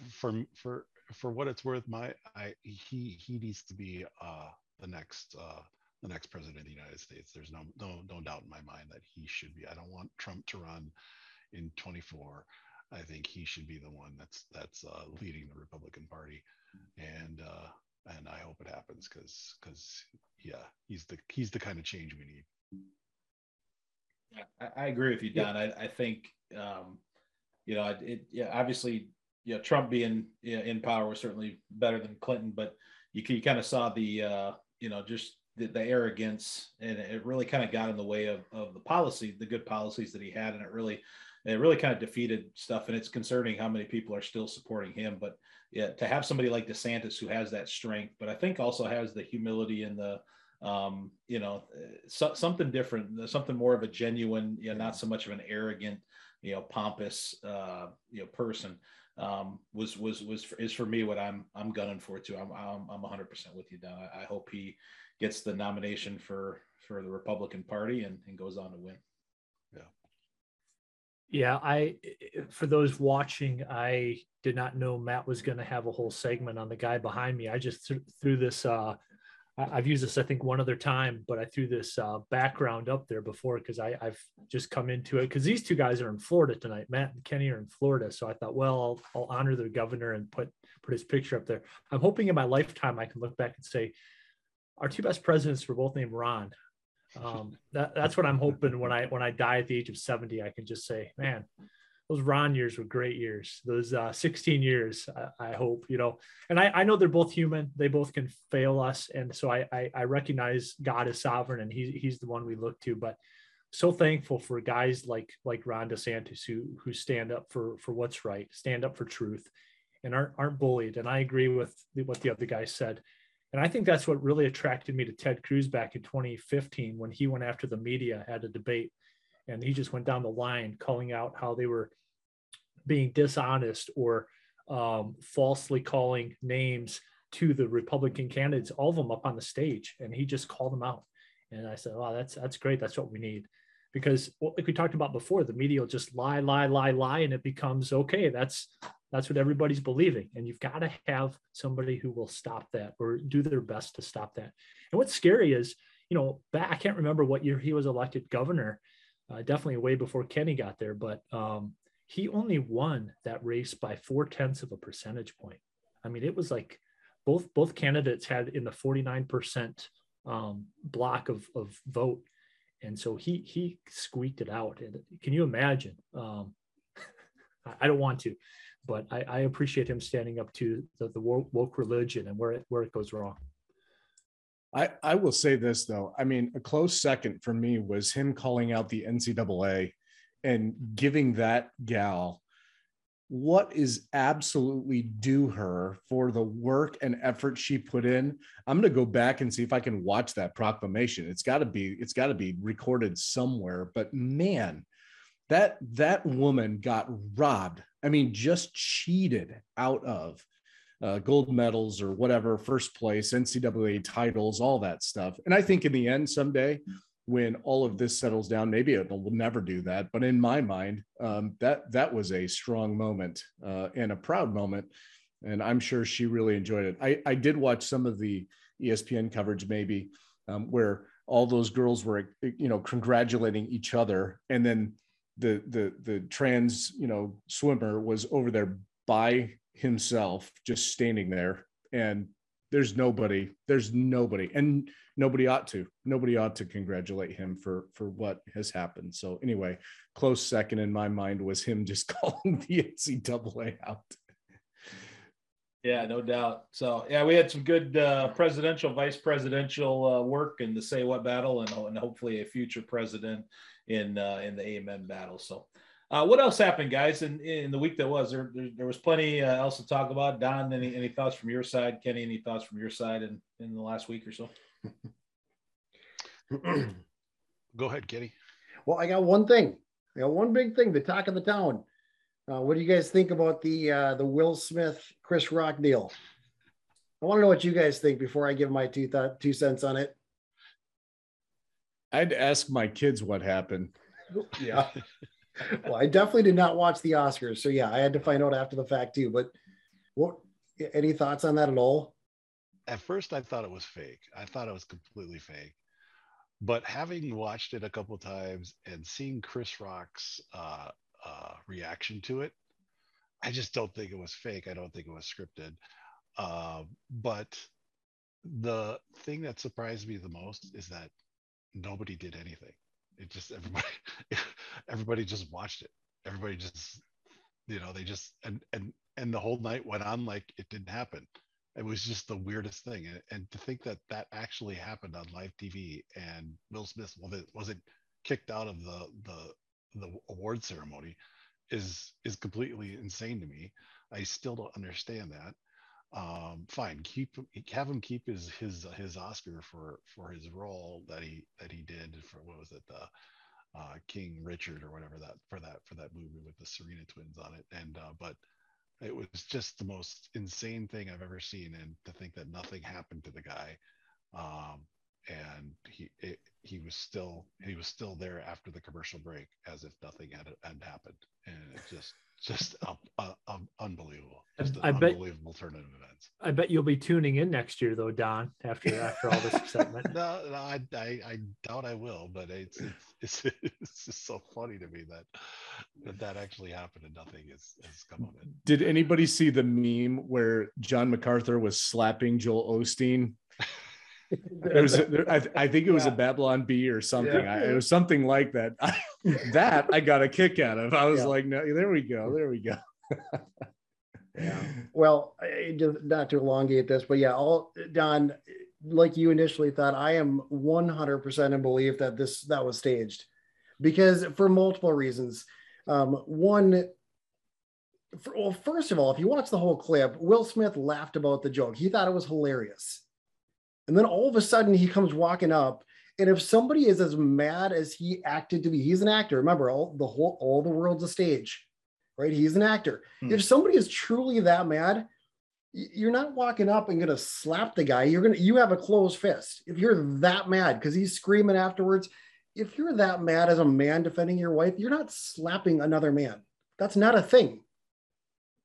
for for for what it's worth, my I he he needs to be uh, the next uh, the next president of the United States. There's no no no doubt in my mind that he should be. I don't want Trump to run in 24. I think he should be the one that's that's uh, leading the Republican Party, and uh, and I hope it happens because because yeah, he's the he's the kind of change we need. I, I agree with you, Don. Yeah. I, I think um, you know it. Yeah, obviously know, Trump being know, in power was certainly better than Clinton, but you, you kind of saw the, uh, you know, just the, the, arrogance and it really kind of got in the way of, of the policy, the good policies that he had. And it really, it really kind of defeated stuff. And it's concerning how many people are still supporting him. But yeah, to have somebody like DeSantis who has that strength, but I think also has the humility and the, um, you know, so, something different, something more of a genuine, you know, not so much of an arrogant, you know, pompous, uh, you know, person um, was was was for, is for me what I'm I'm gunning for too. I'm I'm, I'm 100% with you, Don. I, I, hope he gets the nomination for for the Republican Party and, and goes on to win. Yeah. I for those watching, I did not know Matt was going to have a whole segment on the guy behind me. I just th- threw this uh, I've used this, I think, one other time, but I threw this uh, background up there before because I've just come into it because these two guys are in Florida tonight. Matt and Kenny are in Florida, so I thought, well, I'll, I'll honor the governor and put put his picture up there. I'm hoping in my lifetime I can look back and say our two best presidents were both named Ron. Um, that, that's what I'm hoping when I when I die at the age of 70, I can just say, man, those Ron years were great years. Those uh, 16 years, I, I, hope, you know, and I, I know they're both human. They both can fail us. And so I, I, I recognize God is sovereign and he, he's the one we look to, but so thankful for guys like, like Ron DeSantis who, who stand up for, for what's right, stand up for truth and aren't, aren't bullied. And I agree with what the other guy said. And I think that's what really attracted me to Ted Cruz back in 2015 when he went after the media at a debate and he just went down the line calling out how they were being dishonest or um, falsely calling names to the Republican candidates, all of them up on the stage, and he just called them out. And I said, "Wow, that's that's great. That's what we need." Because, like we talked about before, the media will just lie, lie, lie, lie, and it becomes okay. That's that's what everybody's believing, and you've got to have somebody who will stop that or do their best to stop that. And what's scary is, you know, back, I can't remember what year he was elected governor, uh, definitely way before Kenny got there, but um, he only won that race by four tenths of a percentage point. I mean, it was like both both candidates had in the 49% um, block of, of vote. And so he he squeaked it out. And can you imagine? Um, [LAUGHS] I don't want to, but I, I appreciate him standing up to the, the woke religion and where it, where it goes wrong. I, I will say this though. I mean, a close second for me was him calling out the NCAA and giving that gal what is absolutely due her for the work and effort she put in i'm going to go back and see if i can watch that proclamation it's got to be it's got to be recorded somewhere but man that that woman got robbed. I mean just cheated out of uh, gold medals or whatever first place ncaa titles all that stuff. And i think in the end someday when all of this settles down maybe it will never do that. But in my mind um, that that was a strong moment uh, and a proud moment. And i'm sure she really enjoyed it. I, I did watch some of the espn coverage maybe um, where all those girls were you know congratulating each other. And then the the the trans you know swimmer was over there by himself just standing there. And there's nobody there's nobody and nobody ought to nobody ought to congratulate him for for what has happened. So anyway close second in my mind was him just [LAUGHS] calling the ncaa out yeah no doubt so yeah we had some good uh, presidential vice presidential uh, work in the say what battle and, and hopefully a future president in uh, in the amen battle so uh, what else happened, guys, in, in the week that was? There, there, there was plenty uh, else to talk about. Don, any, any thoughts from your side? Kenny, any thoughts from your side in, in the last week or so? [CLEARS THROAT] Go ahead, Kenny. Well, I got one thing. I got one big thing. The talk of the town. Uh, what do you guys think about the uh, the Will Smith Chris Rock deal? I want to know what you guys think before I give my two th- two cents on it. I'd ask my kids what happened. [LAUGHS] Yeah. well, I definitely did not watch the Oscars, so yeah, I had to find out after the fact too. But what? Any thoughts on that at all? At first, I thought it was fake. I thought it was completely fake. But having watched it a couple times and seeing Chris Rock's uh, uh, reaction to it, I just don't think it was fake. I don't think it was scripted. Uh, but the thing that surprised me the most is that nobody did anything. It just everybody [LAUGHS] everybody just watched it. Everybody just you know they just and and and the whole night went on like it didn't happen. It was just the weirdest thing. And, and to think that that actually happened on live tv and will smith wasn't, wasn't kicked out of the the the award ceremony is is completely insane to me. I still don't understand that. Um, fine, keep have him keep his his his Oscar for for his role that he that he did for what was it the uh, King Richard or whatever that for that for that movie with the Serena twins on it, and uh, but it was just the most insane thing I've ever seen, and to think that nothing happened to the guy, um, and he it, he was still he was still there after the commercial break as if nothing had had happened, and it just just [LAUGHS] uh, uh, unbelievable. Just I bet, unbelievable turn of events. I bet you'll be tuning in next year, though, Don. After after all this excitement. [LAUGHS] no, no I, I, I doubt I will, but it's it's, it's [LAUGHS] it's just so funny to me that that that actually happened and nothing has, has come of it. Did anybody see the meme where John MacArthur was slapping Joel Osteen? [LAUGHS] there I, I, think it was yeah. a babylon Bee or something. Yeah. I, it was [LAUGHS] something like that. I, [LAUGHS] that i got a kick out of. I was yeah. like no there we go there we go. Yeah. Well not to elongate this but yeah all don like you initially thought i am 100% in belief that this that was staged because for multiple reasons. Um, one for, well first of all if you watch the whole clip will smith laughed about the joke. He thought it was hilarious and then all of a sudden he comes walking up. And if somebody is as mad as he acted to be, he's an actor. Remember, all the whole all the world's a stage, right? He's an actor. Hmm. If somebody is truly that mad, you're not walking up and gonna slap the guy. You're gonna you have a closed fist. If you're that mad because he's screaming afterwards, if you're that mad as a man defending your wife, you're not slapping another man. That's not a thing.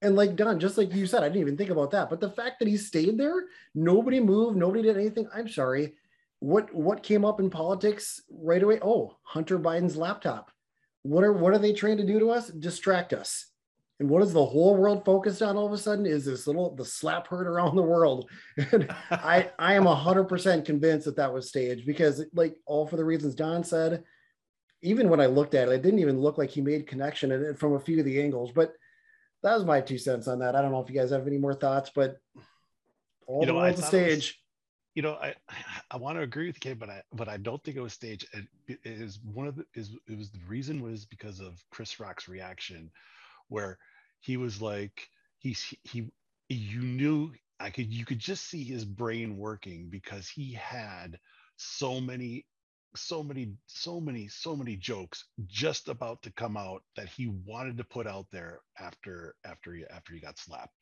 And like Don, just like you said, I didn't even think about that. But the fact that he stayed there, nobody moved, nobody did anything. I'm sorry. What what came up in politics right away? Oh, Hunter Biden's laptop. What are what are they trying to do to us? Distract us. And what is the whole world focused on all of a sudden is this little the slap heard around the world. And I I am hundred percent convinced that that was staged because like all for the reasons Don said, even when I looked at it, it didn't even look like he made connection from a few of the angles. But that was my two cents on that. I don't know if you guys have any more thoughts, but all You the know, a thought it was- stage. you know, I I want to agree with Kate, but I but I don't think it was staged. And it is one of the is it was the reason was because of Chris Rock's reaction, where he was like he's he you knew I could you could just see his brain working because he had so many so many so many so many jokes just about to come out that he wanted to put out there after after he after he got slapped.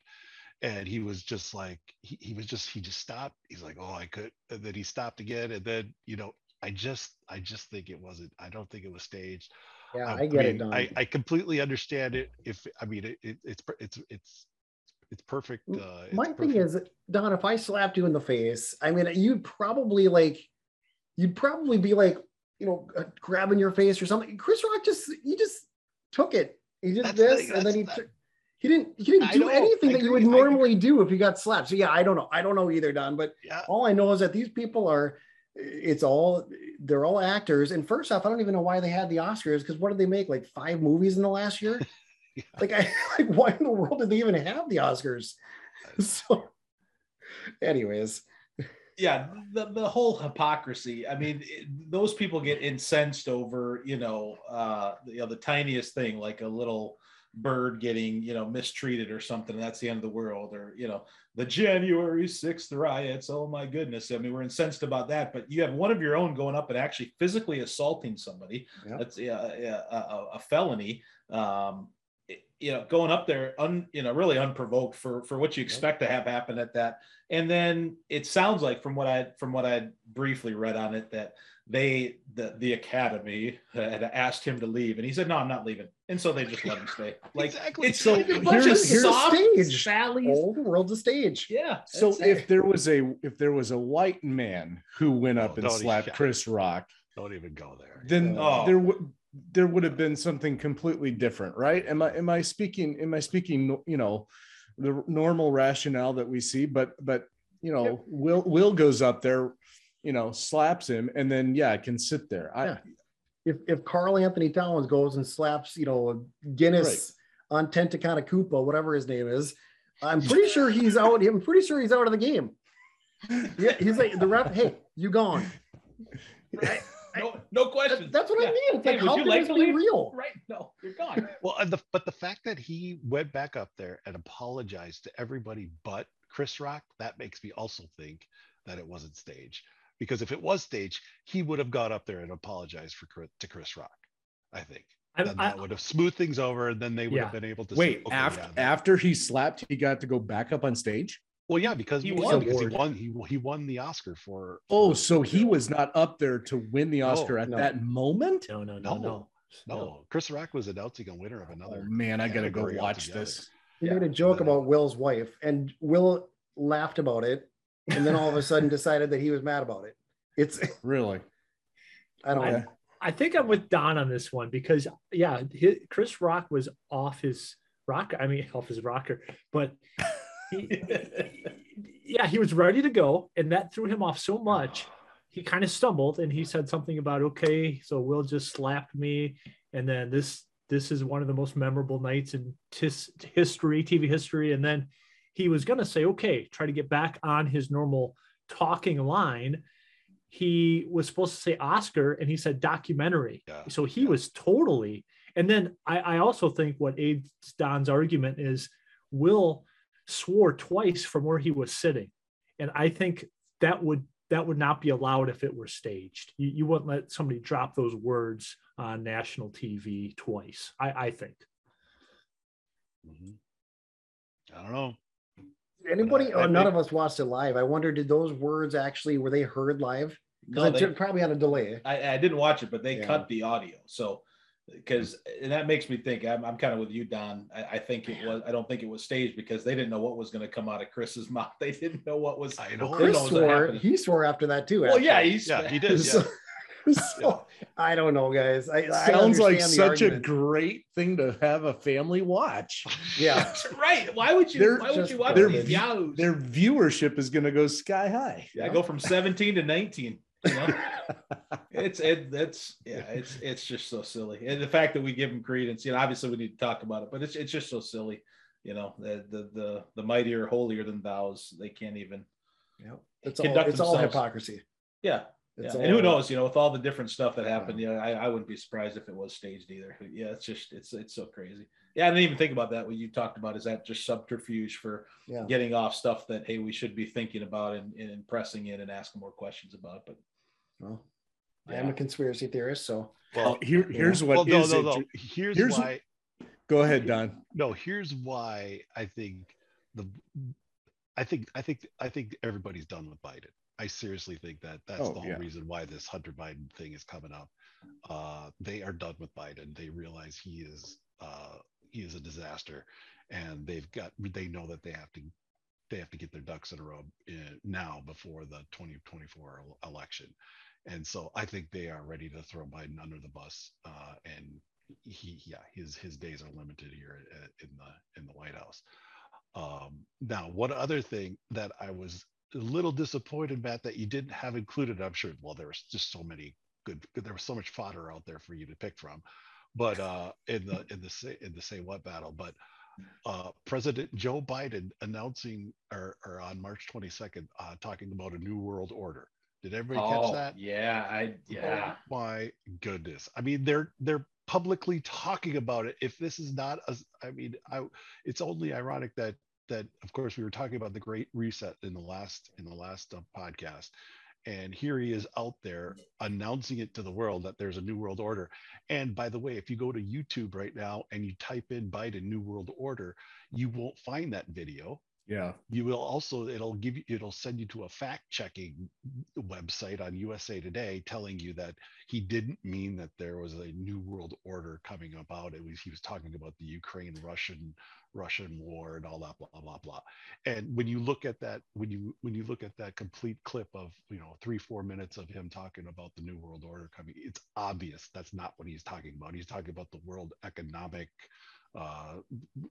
And he was just like he, he was just he just stopped. He's like oh i could and then he stopped again. And then you know i just i just think it wasn't i don't think it was staged. Yeah, I get it, mean, Don. I, I completely understand it. If i mean it, it, it's it's it's it's perfect uh it's My thing is, Don, if I slapped you in the face, I mean, you'd probably like, you'd probably be like, you know, uh, grabbing your face or something. Chris Rock just, he just took it. He did That's this, thing, and then he, that's took- he didn't, he didn't do anything that you would normally do if you got slapped. So yeah, I don't know. I don't know either, Don. But Yeah. all I know is that these people are, it's all, they're all actors. And first off, I don't even know why they had the Oscars because what did they make? Like five movies in the last year? [LAUGHS] Like, I [LAUGHS] like, why in the world did they even have the Oscars? [LAUGHS] So, anyways, yeah the, the whole hypocrisy i mean it, those people get incensed over you know uh you know the tiniest thing like a little bird getting you know mistreated or something and that's the end of the world or you know the january 6th riots oh my goodness i mean we're incensed about that but you have one of your own going up and actually physically assaulting somebody Yeah. that's yeah, yeah, a, a, a felony um you know going up there un you know really unprovoked for for what you expect to have happen at that and then it sounds like from what i from what i briefly read on it that they the the academy had asked him to leave and he said no i'm not leaving and so they just let him stay [LAUGHS] like exactly it's so here's, here's a soft stage. the world's a stage. yeah So if it. there was a if there was a white man who went oh, up and slapped Chris Rock, don't even go there then Oh. there would there would have been something completely different, right? Am I am I speaking am I speaking you know the normal rationale that we see, but but you know Will Will goes up there, you know, slaps him, and then yeah, I can sit there. I Yeah. If if Karl-Anthony Towns goes and slaps, you know, Guinness on Tentacana Koopa, whatever his name is, I'm pretty sure he's out. I'm pretty sure he's out of the game. [LAUGHS] Yeah, he's like the ref. Hey, you gone? [LAUGHS] Right? No, no question That's what I mean. It's Hey, like would how you can like this to be leave? real? right no you're gone [LAUGHS] well the but the fact that he went back up there and apologized to everybody but chris rock that makes me also think that it wasn't staged because if it was staged he would have got up there and apologized for Chris, to chris rock i think I- then I- that would have smoothed things over and then they would have been able to say, wait "Okay, after yeah, after he slapped, he got to go back up on stage. Well yeah because He he, won. because he won he, he won the oscar for Oh, for- so he was not up there to win the Oscar at no. that moment? No, no, no, no no. no chris rock was announcing a winner of another Oh man, I gotta go watch altogether. this. He Yeah. made a joke about Will's wife, and Will laughed about it, and then all of a sudden decided that he was mad about it. It's [LAUGHS] Really? I don't know. I think I'm with Don on this one because yeah, hi Chris Rock was off his rock. I mean, off his rocker, but he, yeah, he was ready to go, and that threw him off so much. He kind of stumbled, and he said something about, "Okay, so Will just slapped me," and then this this is one of the most memorable nights in tis, history, TV history, and then he was going to say, "Okay, try to get back on his normal talking line." he was supposed to say Oscar and he said documentary. Yeah, So he was totally. And then I, I also think what aids Don's argument is Will swore twice from where he was sitting. And I think that would that would not be allowed if it were staged. You, you wouldn't let somebody drop those words on national TV twice. I, I think. Mhm. i don't know Anybody? I oh, none think- of us watched it live. I wonder, did those words actually were they heard live? No, Because they- probably on a delay. I, I didn't watch it, but they Yeah. cut the audio. So, because and that makes me think I'm, I'm kind of with you, Don. I, I think it was. I don't think it was staged because they didn't know what was going to come out of Chris's [LAUGHS] mouth. They didn't know what was. I know. what Chris was swore. He swore after that too. Well, yeah, actually. he's yeah he did [LAUGHS] So- yeah. so I don't know, guys. I, I Sounds like understand the such a great thing to have a family watch. [LAUGHS] Yeah. Right. Why would you? Their- why would you watch their, these Yahoos? their viewership is going to go sky high. Yeah, go from 17 to 19. You know? [LAUGHS] it's it that's yeah, it's it's just so silly. And the fact that we give them credence, you know, obviously we need to talk about it, but it's it's just so silly. You know, the the the, the mightier, holier than thou's, they can't even yeah It's all it's all hypocrisy. Yeah. It's yeah. and who knows, you know, with all the different stuff that happened, yeah, I, I wouldn't be surprised if it was staged either. Yeah, it's just it's it's so crazy. Yeah, I didn't even think about that. What you talked about is that just subterfuge for Yeah. getting off stuff that hey, we should be thinking about and, and pressing in and asking more questions about. But Well, I am a conspiracy theorist, so Well, here, here's what well, no, is no, no. inter- Here's, here's- why. Go ahead, Don. No, here's why I think the. I think I think I think everybody's done with Biden. I seriously think that that's Oh, the whole yeah. reason why this Hunter Biden thing is coming up. Uh, they are done with Biden. They realize he is uh, he is a disaster, and they've got they know that they have to they have to get their ducks in a row uh, now before the 2024 election. And so I think they are ready to throw Biden under the bus. Uh, and he, yeah, his his days are limited here uh, in the in the White House. Um, now, one other thing that I was a little disappointed, Matt, that you didn't have included. I'm sure. Well, there was just so many good. There was so much fodder out there for you to pick from. But uh, in the in the in the say what battle, but uh, President Joe Biden announcing or, or on March 22nd, uh, talking about a new world order. Did everybody Oh, catch that? Yeah, I yeah. Oh my goodness. I mean, they're they're publicly talking about it. If this is not a, I mean, I it's only ironic that that of course we were talking about the Great Reset in the last in the last uh, podcast, and here he is out there announcing it to the world that there's a new world order. And by the way, if you go to YouTube right now and you type in Biden New World Order, you won't find that video Yeah. you will also it'll give you it'll send you to a fact checking website on usa today telling you that he didn't mean that there was a new world order coming about it was he was talking about the ukraine russian russian war and all that blah blah blah. And when you look at that when you when you look at that complete clip of you know three four minutes of him talking about the new world order coming it's obvious that's not what he's talking about. He's talking about the world economic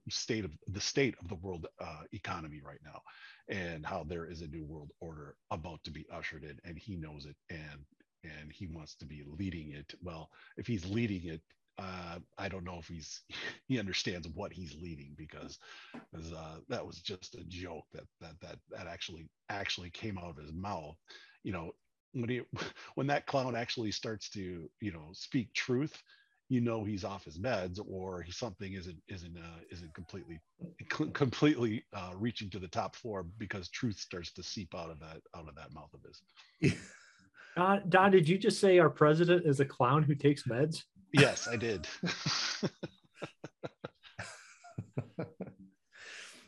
state of the state of the world uh, economy right now and how there is a new world order about to be ushered in and he knows it and and he wants to be leading it well if he's leading it uh, I don't know if he's [LAUGHS] he understands what he's leading because 'cause, uh, that was just a joke that that that that actually actually came out of his mouth. You know, when he [LAUGHS] when that clown actually starts to you know speak truth, you know he's off his meds or he something isn't isn't uh, isn't completely c- completely uh, reaching to the top floor because truth starts to seep out of that out of that mouth of his. [LAUGHS] Don, Don, did you just say our president is a clown who takes meds? Yes, I did. [LAUGHS]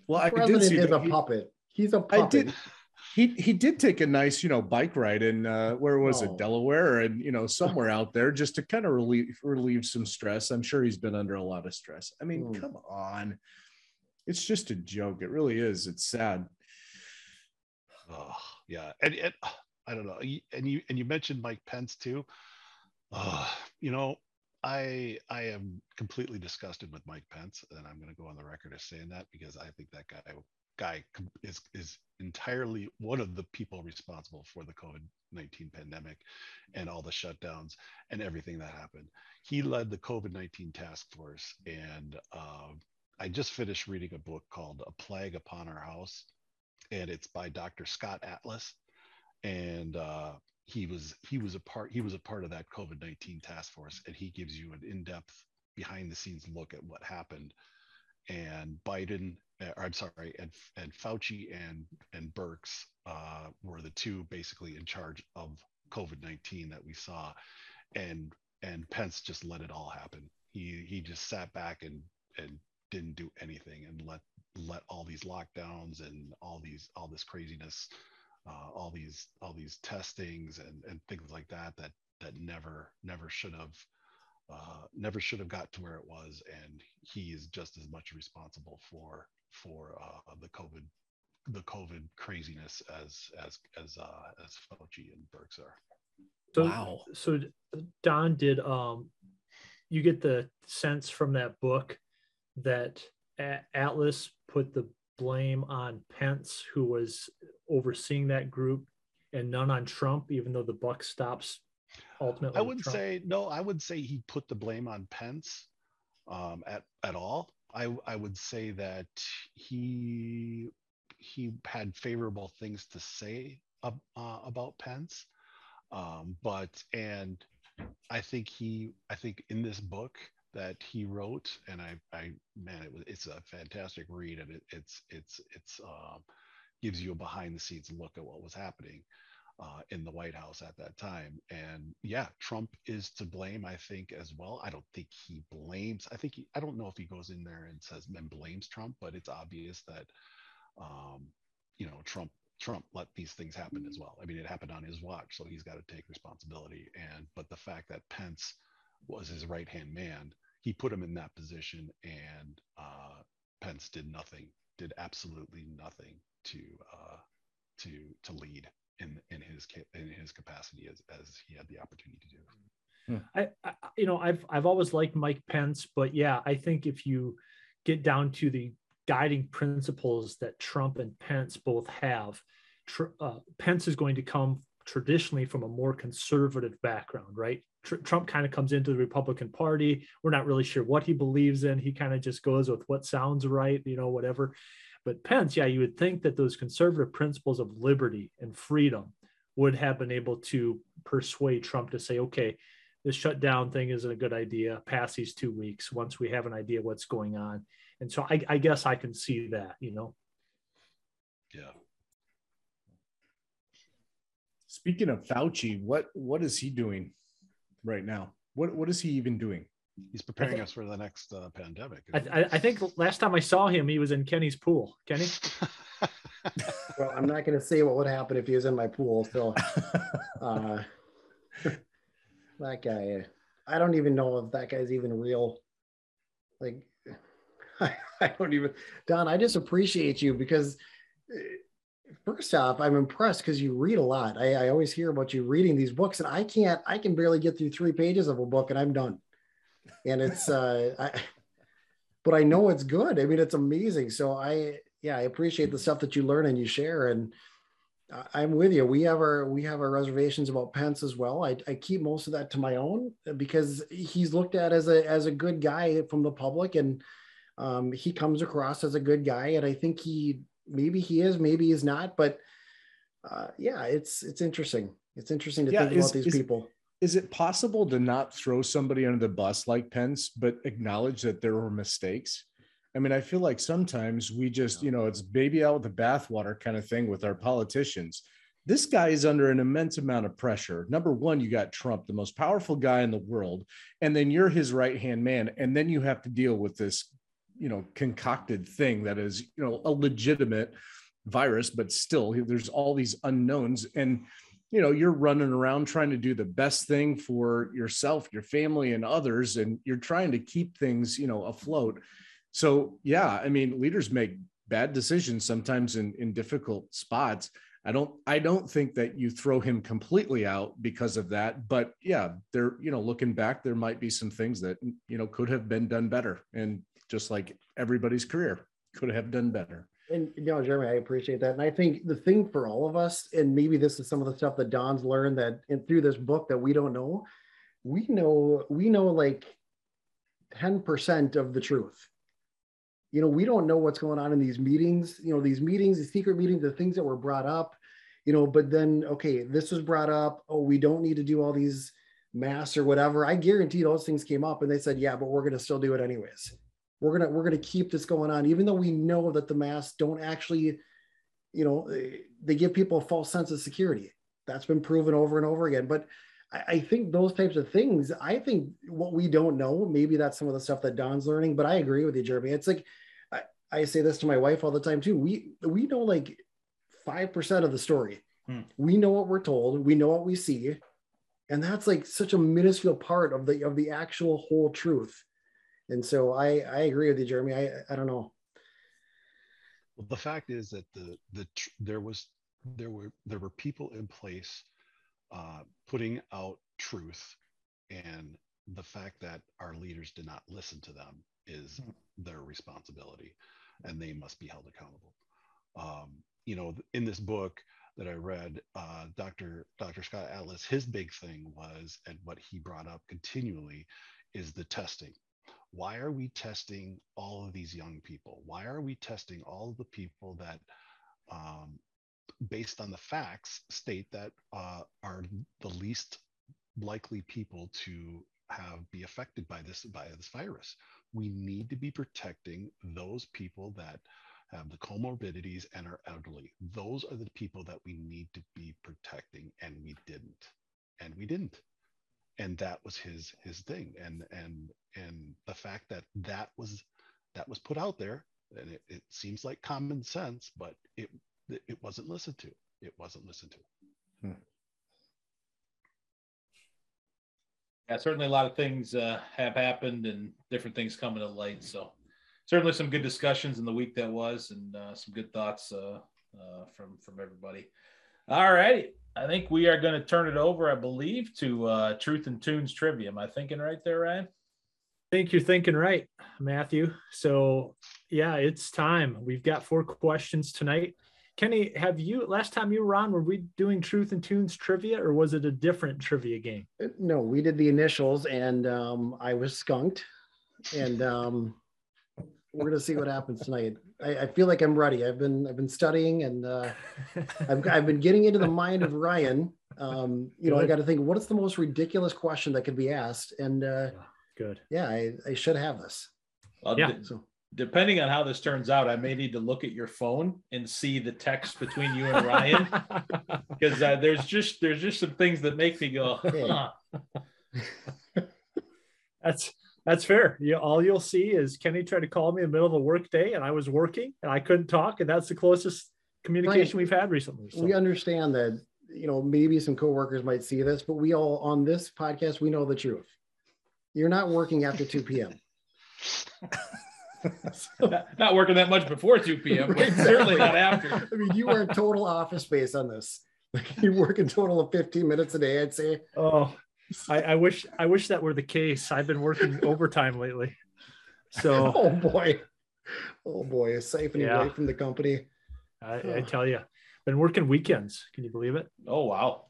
Well, I did president see is a puppet. He's a puppet. did. He he did take a nice, you know, bike ride in uh, where was Oh. it, Delaware, and you know, [LAUGHS] somewhere out there, just to kind of relieve relieve some stress. I'm sure he's been under a lot of stress. I mean, Hmm. come on, it's just a joke. It really is. It's sad. Oh, yeah, and, and I don't know. And you and you mentioned Mike Pence too. Uh, you know, I I am completely disgusted with Mike Pence, and I'm going to go on the record as saying that because I think that guy guy is is entirely one of the people responsible for the COVID 19 pandemic and all the shutdowns and everything that happened. He led the COVID 19 task force, and um, I just finished reading a book called A Plague Upon Our House and it's by Dr. Scott Atlas, and uh, he was he was a part he was a part of that COVID nineteen task force, and he gives you an in depth behind the scenes look at what happened. And Biden, uh, I'm sorry, and and Fauci and and Birx uh, were the two basically in charge of COVID nineteen that we saw, and and Pence just let it all happen. He he just sat back and and didn't do anything and let let all these lockdowns and all these all this craziness uh, all these all these testings and and things like that that that never never should have uh, never should have got to where it was and he is just as much responsible for for uh, the covid the covid craziness as as as uh as Fauci and Birx are. So, So Don, did um, you get the sense from that book that A- Atlas put the blame on Pence, who was overseeing that group, and none on Trump, even though the buck stops ultimately. I wouldn't Trump? say no. I would say he put the blame on Pence um, at at all. I I would say that he he had favorable things to say uh, about Pence, um, but and I think he I think in this book that he wrote, and I I man, it was it's a fantastic read, and it, it's it's it's um, gives you a behind the scenes look at what was happening uh, in the White House at that time. And yeah, Trump is to blame, I think, as well. I don't think he blames. I think he, I don't know if he goes in there and says and blames Trump, but it's obvious that um, you know Trump Trump let these things happen as well. I mean, it happened on his watch, so he's got to take responsibility. And but the fact that Pence was his right hand man, he put him in that position, and uh, Pence did nothing, did absolutely nothing to uh, to to lead in in his in his capacity as as he had the opportunity to do. I, I you know I've I've always liked Mike Pence, but yeah, I think if you get down to the guiding principles that Trump and Pence both have, tr- uh, Pence is going to come traditionally from a more conservative background, right? Tr- Trump kind of comes into the Republican Party. We're not really sure what he believes in. He kind of just goes with what sounds right, you know, whatever. But Pence, yeah, you would think that those conservative principles of liberty and freedom would have been able to persuade Trump to say, okay, this shutdown thing isn't a good idea. Pass these two weeks once we have an idea what's going on. And so I, I guess I can see that, you know. Yeah. Speaking of Fauci, what what is he doing right now? What what is he even doing? He's preparing us for the next uh, pandemic. I, I, I think last time I saw him, he was in Kenny's pool. Kenny? [LAUGHS] Well, I'm not going to say what would happen if he was in my pool. So, [LAUGHS] uh, [LAUGHS] that guy, I don't even know if that guy's even real. Like, I, I don't even, Don, I just appreciate you because, uh, first off, I'm impressed because you read a lot. I, I always hear about you reading these books, and I can't, I can barely get through three pages of a book and I'm done. And it's, uh, I, but I know it's good. I mean, it's amazing. So I, yeah, I appreciate the stuff that you learn and you share. And I'm with you. We have our we have our reservations about Pence as well. I, I keep most of that to my own because he's looked at as a as a good guy from the public, and um, he comes across as a good guy. And I think he maybe he is, maybe he's not. But uh, yeah, it's it's interesting. It's interesting to Yeah, think is- about these is- people. Is it possible to not throw somebody under the bus like Pence, but acknowledge that there were mistakes? I mean, I feel like sometimes we just, you know, it's baby out with the bathwater kind of thing with our politicians. This guy is under an immense amount of pressure. Number one, you got Trump, the most powerful guy in the world, and then you're his right hand man. And then you have to deal with this, you know, concocted thing that is, you know, a legitimate virus, but still there's all these unknowns. And, you know, you're running around trying to do the best thing for yourself, your family, and others, and you're trying to keep things, you know, afloat. So, yeah, I mean, leaders make bad decisions sometimes in, in difficult spots. I don't I don't think that you throw him completely out because of that, but yeah, there you know, looking back there might be some things that you know could have been done better and just like everybody's career could have done better. And you know, Jeremy, I appreciate that. And I think the thing for all of us, and maybe this is some of the stuff that Don's learned that through this book that we don't know, we know we know like 10% of the truth. You know, we don't know what's going on in these meetings, you know, these meetings, the secret meetings, the things that were brought up, you know, but then okay, this was brought up. Oh, we don't need to do all these masks or whatever. I guarantee those things came up and they said, yeah, but we're gonna still do it anyways we're gonna we're gonna keep this going on even though we know that the masks don't actually you know they, they give people a false sense of security. That's been proven over and over again. But I, I think those types of things i think what we don't know maybe that's some of the stuff that don's learning but i agree with you jeremy. It's like i, I say this to my wife all the time too. We we know like 5% of the story. Hmm. we know what we're told. We know what we see. And that's like such a minuscule part of the of the actual whole truth and so I, I agree with you, Jeremy. I, I don't know. Well, the fact is that the the there was there were there were people in place uh, putting out truth and the fact that our leaders did not listen to them is their responsibility, and they must be held accountable. Um, you know, in this book that I read, uh, Dr. Dr. Scott Atlas, his big thing was, and what he brought up continually, is the testing. Why are we testing all of these young people? Why are we testing all of the people that, um, based on the facts, state that uh, are the least likely people to have be affected by this by this virus? We need to be protecting those people that have the comorbidities and are elderly. Those are the people that we need to be protecting, and we didn't, and we didn't, and that was his his thing, and and and the fact that that was that was put out there, and it, it seems like common sense, but it it wasn't listened to. It wasn't listened to. Yeah, certainly a lot of things uh, have happened and different things coming to light. So certainly some good discussions in the week that was, and uh, some good thoughts uh, uh, from from everybody. All righty, I think we are going to turn it over, I believe, to uh, Truth and Tunes trivia. Am I thinking right there, Ryan? I think you're thinking right, Matthew. So yeah, it's time. We've got four questions tonight. Kenny, have you last time you were on, were we doing Truth and Tunes trivia or was it a different trivia game? No, we did the initials and um, I was skunked. And um, we're gonna see what happens tonight. I, I feel like I'm ready. I've been I've been studying and uh, I've, I've been getting into the mind of Ryan. Um, you know, I got to think what is the most ridiculous question that could be asked, and uh, Good. yeah, I, I should have this. Well, Yeah. de- depending on how this turns out, I may need to look at your phone and see the text between you and Ryan [LAUGHS] because uh, there's just there's just some things that make me go. Huh. That's that's fair. You all you'll see is Kenny tried to call me in the middle of a work day and I was working and I couldn't talk, and that's the closest communication we've had recently. So We understand that you know maybe some coworkers might see this, but we all on this podcast we know the truth. You're not working after 2 p.m. [LAUGHS] [LAUGHS] not, not working that much before 2 p.m. but certainly not [LAUGHS] after. I mean, you are a total office space on this. Like you work a total of 15 minutes a day, I'd say. Oh, I, I wish I wish that were the case. I've been working overtime lately. So [LAUGHS] oh boy. Oh boy, a siphoning Yeah. away from the company. I, I tell you, been working weekends. Can you believe it? Oh wow.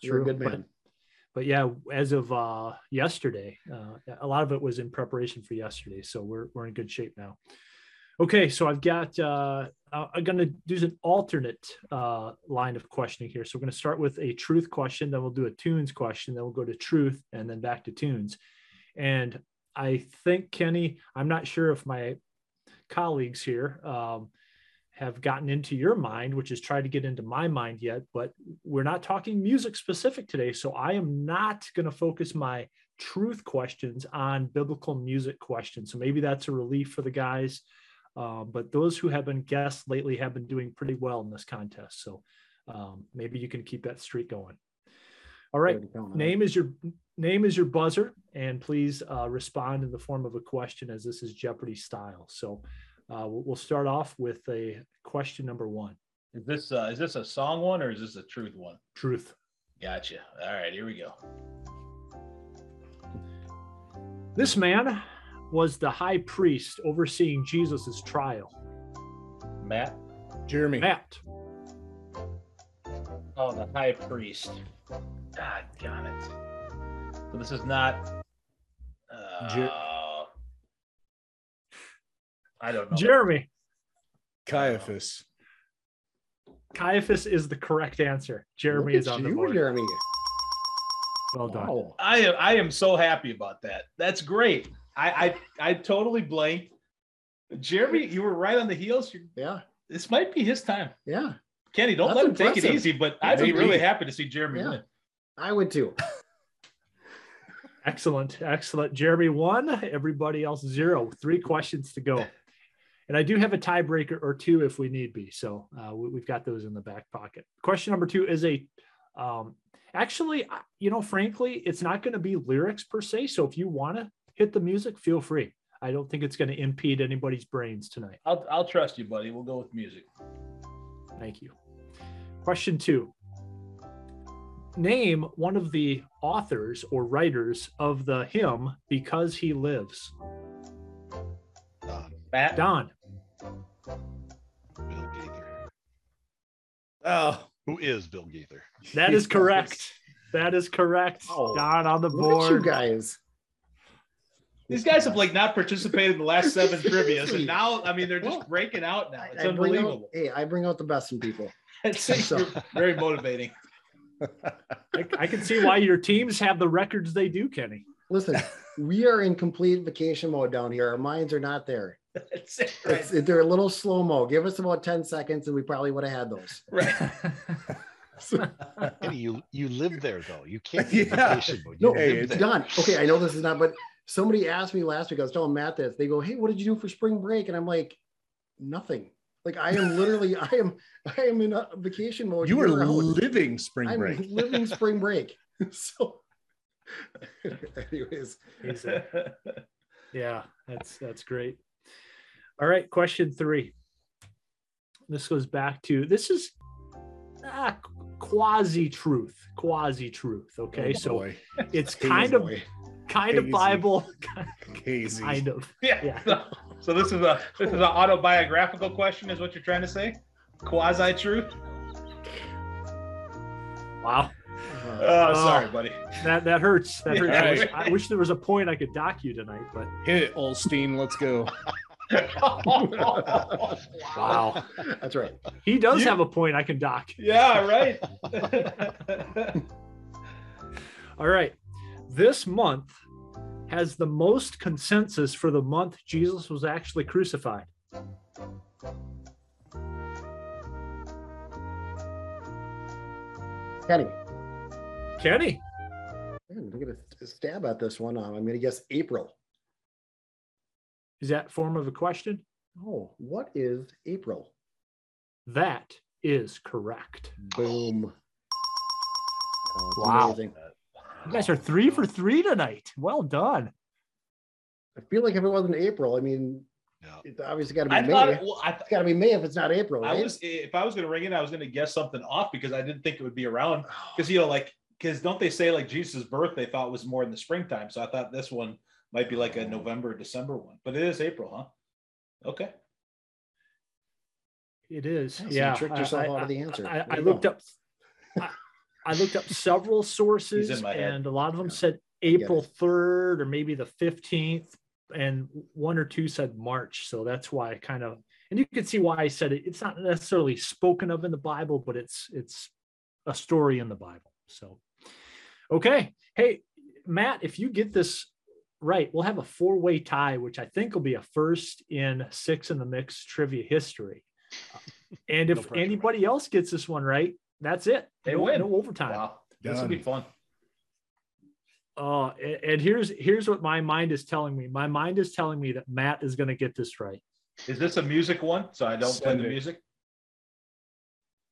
You're a good But- man. But, yeah, as of uh, yesterday, uh, a lot of it was in preparation for yesterday. So we're we're in good shape now. Okay, so I've got uh, uh, I'm going to do an alternate uh, line of questioning here. So we're going to start with a truth question, then we'll do a tunes question, then we'll go to truth, and then back to tunes. And I think Kenny, I'm not sure if my colleagues here um, have gotten into your mind, which is try to get into my mind yet, but we're not talking music specific today. So I am not going to focus my truth questions on biblical music questions. So maybe that's a relief for the guys. Um, but those who have been guests lately have been doing pretty well in this contest. So um, maybe you can keep that streak going. All right. Name is your name is your buzzer, and please uh, respond in the form of a question, as this is Jeopardy style. So uh, we'll we'll start off with a question number one. Is this uh, is this a song one or is this a truth one? Truth. Gotcha. All right, here we go. This man was the high priest overseeing Jesus' trial. Matt. Jeremy. Matt. Oh, the high priest. God damn it. So this is not. Uh, Jer- I don't know. Jeremy. Caiaphas. Caiaphas is the correct answer. Jeremy is at on the board. Jeremy. Well done. Wow. I am I am so happy about that. That's great. I I, I totally blanked. Jeremy, you were right on the heels. You're, Yeah. this might be his time. Yeah. Kenny, don't That's let him take it easy, but I'd be really happy to see Jeremy Yeah. win. I would too. Excellent. Excellent. Jeremy one, everybody else zero. Three questions to go. And I do have a tiebreaker or two if we need be. So uh, we, have got those in the back pocket. Question number two is a, um, actually, you know, frankly, it's not going to be lyrics per se. So if you want to hit the music, feel free. I don't think it's going to impede anybody's brains tonight. I'll I'll trust you, buddy. We'll go with music. Thank you. Question two. name one of the authors or writers of the hymn "Because He Lives." Matt. Don. Bill Gaither. Oh, who is Bill Gaither? That is [LAUGHS] correct. That is correct. Oh. Don on the Look at board. you guys. These guys have like not participated in the last seven trivias, and now I mean they're just breaking out now. It's I bring out, unbelievable. hey, I bring out the best in people. [LAUGHS] It's So- very motivating. [LAUGHS] I, I can see why your teams have the records they do, Kenny. Listen, we are in complete vacation mode down here. Our minds are not there. [LAUGHS] That's it, It's, they're a little slow mo. Give us about 10 seconds and we probably would have had those. Right. Eddie, you you live there though. You can't be in Yeah. vacation mode. You No, live it's there. done. Okay, I know this is not, but somebody asked me last week. I was telling Matt this. They go, "Hey, what did you do for spring break?" And I'm like, "Nothing." Like I am literally, [LAUGHS] I am, I am in a vacation mode. You are living spring I'm break. living [LAUGHS] spring break. [LAUGHS] So, anyways, He's a- yeah, that's that's great. All right, question three. This goes back to this is ah, quasi truth, quasi truth. Okay, Oh, so it's kind of boy. kind of Bible, [LAUGHS] Hazy. kind of. Yeah. So this is a this is an autobiographical question, is what you're trying to say? Quasi truth. Wow. Uh, oh, oh, sorry, buddy. That that hurts. That hurts. I, wish, Right. I wish there was a point I could dock you tonight, but Hit it, Olstein. Let's go. [LAUGHS] wow, that's right. he does have a point I can dock. Yeah, right. [LAUGHS] All right. This month has the most consensus for the month Jesus was actually crucified. Kenny, Kenny. I'm gonna stab at this one. Um, I'm gonna guess April. Is that form of a question? Oh, what is April? That is correct. Boom. Oh, Wow. amazing. You guys are three for three tonight. Well done. I feel like if it wasn't April, I mean, it's obviously got to be I May. thought it, well, I, it's got to be May if it's not April, I was if I was gonna ring it, I was gonna guess something off because I didn't think it would be around. Oh. Because you know, like because don't they say like Jesus' birth they thought was more in the springtime? So I thought this one might be like a November, December one, but it is April, huh? Okay. It is. Yeah, so you tricked yourself I- out of the answer. I, I, There looked up I, I looked up several sources [LAUGHS] He's in my head. and a lot of them said April 3rd or maybe the 15th and one or two said March. So that's why I kind of and you can see why I said it. It's not necessarily spoken of in the Bible, but it's it's a story in the Bible. So okay. Hey, Matt, if you get this right, we'll have a four-way tie, which I think will be a first in six in the mix trivia history. [LAUGHS] And if anybody else gets this one right, that's it. They no, win. no overtime. Wow. This will be fun. Uh, and, and here's here's what my mind is telling me. My mind is telling me that Matt is going to get this right. Is this a music one? So I don't play Send the music.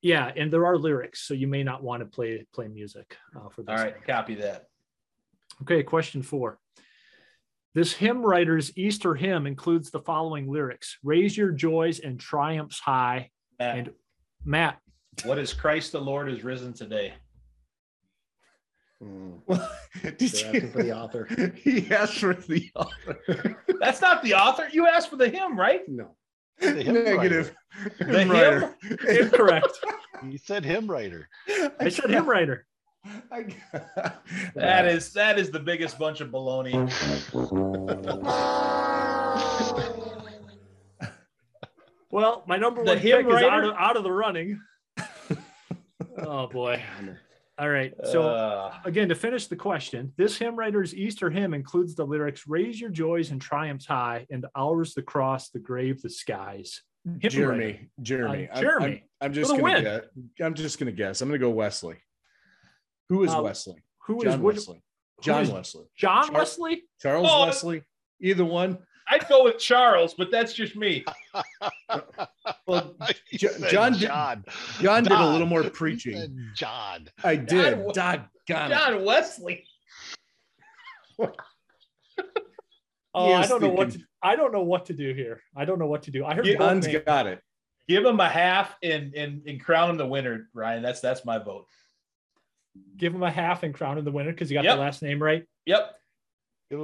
Yeah, and there are lyrics, so you may not want to play play music uh, for this. All right, copy that. Okay, question four. This hymn writer's Easter hymn includes the following lyrics: "Raise your joys and triumphs high." Matt. And Matt, What is Christ the Lord is risen today? Hmm. [LAUGHS] Did They're asking for the author. [LAUGHS] he asked for the author. [LAUGHS] That's not the author. You asked for the hymn, right? No. The hymn Negative. The Hymn hymn? writer. incorrect. You said hymn writer. I said hymn writer. That is that is the biggest bunch of baloney. Well, my number The one hymn pick is out of, out of the running. Oh boy. All right. So Uh, again, to finish the question, this hymn writer's Easter hymn includes the lyrics "Raise your joys and triumphs high, and ours the cross, the grave, the skies." Hymn writer. Jeremy. Jeremy. Uh, I'm- Jeremy. I'm, I'm just gonna win. guess. I'm just gonna guess. I'm gonna go Wesley. Who is Uh, Wesley? who is John which- Wesley? John Wesley. John Char- Wesley. Charles Oh, Wesley. Either one. I'd go with Charles, but that's just me. [LAUGHS] Well, [LAUGHS] You Jo- John did- John. John did a little more preaching. John. I did. John- Doggone it. John Wesley. [LAUGHS] Oh, I don't know what to, I don't know what to do here. I don't know what to do. I heard John's John's names. got it. Give him a half and and and crown him the winner, Ryan. That's that's my vote. give him a half and crown him the winner because you got Yep. the last name right. Yep.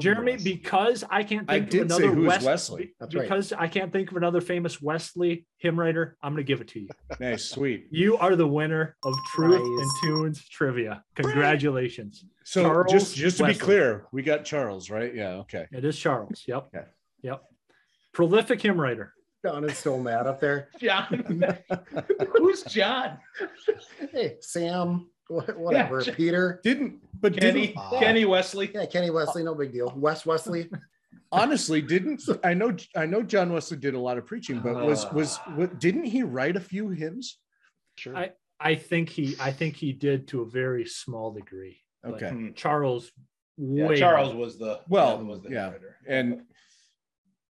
Jeremy, because I can't I think did of say another who was Wes- Wesley. That's right. because I can't think of another famous Wesley hymn writer, I'm going to give it to you. Nice, sweet. You are the winner of Truth and Tunes trivia. Congratulations. So Charles just just to be clear, we got Charles, right? Yeah. Okay. It is Charles. Yep. Okay. Yep. Prolific hymn writer. John is still mad up there. [LAUGHS] John. [LAUGHS] Who's John? Hey, Sam, wha- [LAUGHS] whatever. Ja- Peter. Didn't but Kenny. didn't, Kenny Wesley. Yeah, Kenny Wesley, no big deal. Wes Wesley. [LAUGHS] honestly didn't I know I know John Wesley did a lot of preaching, but was ah. was what didn't he write a few hymns? Sure. I, I think he I think he did to a very small degree. but Okay. Hmm. Charles Yeah, way Charles more. was the Well, was the yeah. writer. And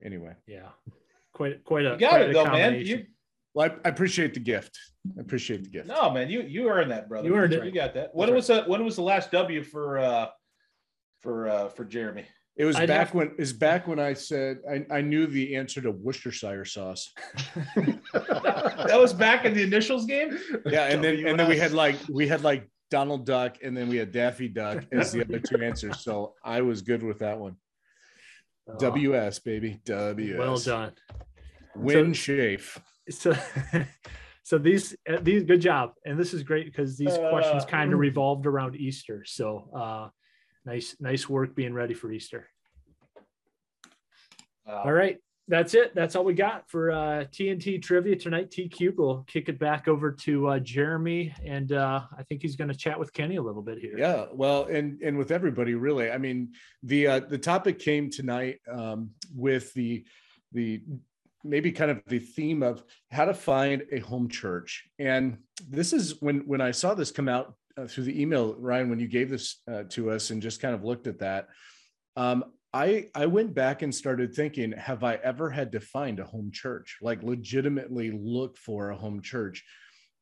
anyway, yeah. Quite quite a You got quite it a though, man. You well, I, I appreciate the gift. I appreciate the gift. no, man. You you earned that, brother. You earned it. You got that. When was the when was the last W for uh for uh for Jeremy? It was I'd back have- when is back when I said I, I knew the answer to Worcestershire sauce. [LAUGHS] that was back in the initials game. Yeah, and then and then we had like we had like Donald Duck and then we had Daffy Duck as the other two answers. So I was good with that one. Oh, WS baby. WS. well done. Win Shafe. So [LAUGHS] so these uh, these good job. And this is great because these questions Uh, kind of revolved around Easter. So uh nice nice work being ready for Easter. Uh, All right. That's it. That's all we got for uh, TNT trivia tonight. T Cube will kick it back over to uh, Jeremy, and uh, I think he's going to chat with Kenny a little bit here. Yeah, well, and and with everybody really. I mean, the uh, the topic came tonight um, with the the maybe kind of the theme of how to find a home church, and this is when when I saw this come out uh, through the email, Ryan, when you gave this uh, to us, and just kind of looked at that. Um, I I went back and started thinking, have I ever had to find a home church? Like legitimately look for a home church.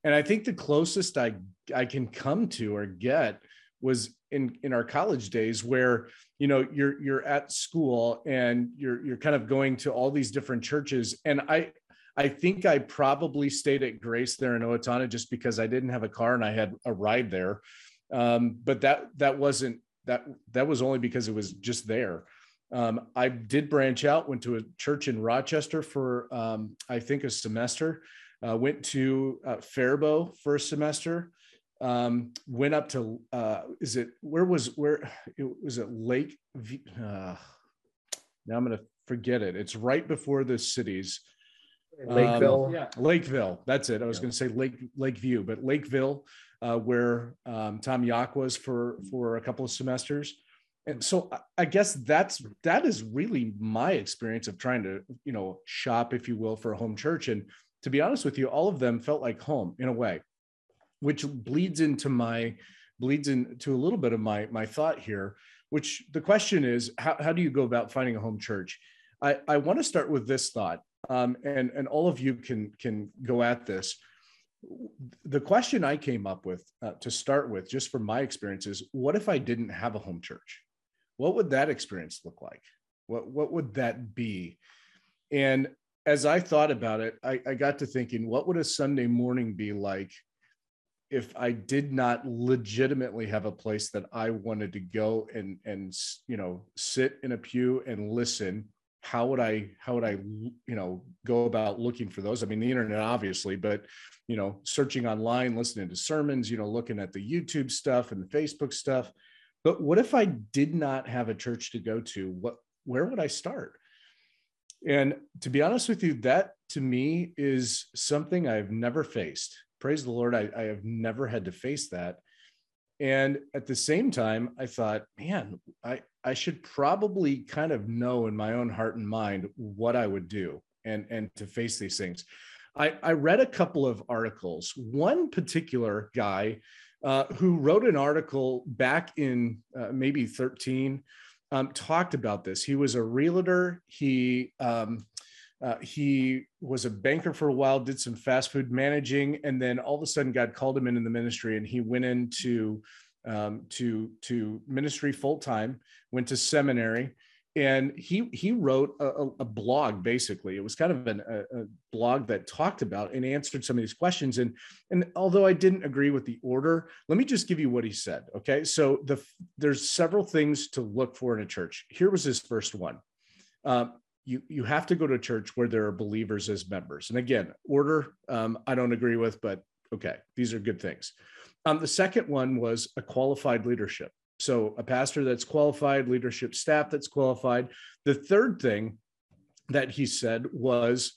And I think the closest I I can come to or get was in in our college days where you know you're you're at school and you're you're kind of going to all these different churches and I I think I probably stayed at Grace there in Owatonna just because I didn't have a car and I had a ride there. Um, but that that wasn't that that was only because it was just there. Um, I did branch out, went to a church in Rochester for um, I think a semester. Uh, went to uh, Faribault for a semester. Um, went up to uh, is it where was where it was it Lake? Uh, now I'm gonna forget it. It's right before the cities. Lakeville. Um, Lakeville. That's it. I was going to say Lake Lakeview, but Lakeville, uh, where um, Tom Yock was for for a couple of semesters. And so I- I guess that's that is really my experience of trying to you know shop, if you will, for a home church. And to be honest with you, all of them felt like home in a way, which bleeds into my bleeds into a little bit of my my thought here. Which the question is, how how do you go about finding a home church? I, I want to start with this thought, um, and and all of you can can go at this. The question I came up with uh, to start with, just from my experience, is what if I didn't have a home church? What would that experience look like? What what would that be? And as I thought about it, I, I got to thinking, what would a Sunday morning be like if I did not legitimately have a place that I wanted to go and and you know sit in a pew and listen? How would I how would I you know go about looking for those? I mean, the internet obviously, but you know, searching online, listening to sermons, you know, looking at the YouTube stuff and the Facebook stuff. But what if I did not have a church to go to? What where would I start? And to be honest with you, that to me is something I've never faced. Praise the Lord, I, I have never had to face that. And at the same time, I thought, man, I, I should probably kind of know in my own heart and mind what I would do and, and to face these things. I, I read a couple of articles. One particular guy uh, who wrote an article back in uh, maybe 13 um, talked about this. He was a realtor. He um, uh, he was a banker for a while, did some fast food managing, and then all of a sudden God called him into the ministry, and he went into um, to to ministry full time. Went to seminary, and he he wrote a, a blog basically. It was kind of an, a, a, blog that talked about and answered some of these questions. And and although i didn't agree with the order let me just give you what he said okay? So the there's several things to look for in a church. Here was his first one. Um, you you have to go to church where there are believers as members and again order um, i don't agree with but okay these are good things um, the second one was a qualified leadership so a pastor that's qualified, leadership staff that's qualified. The third thing that he said was,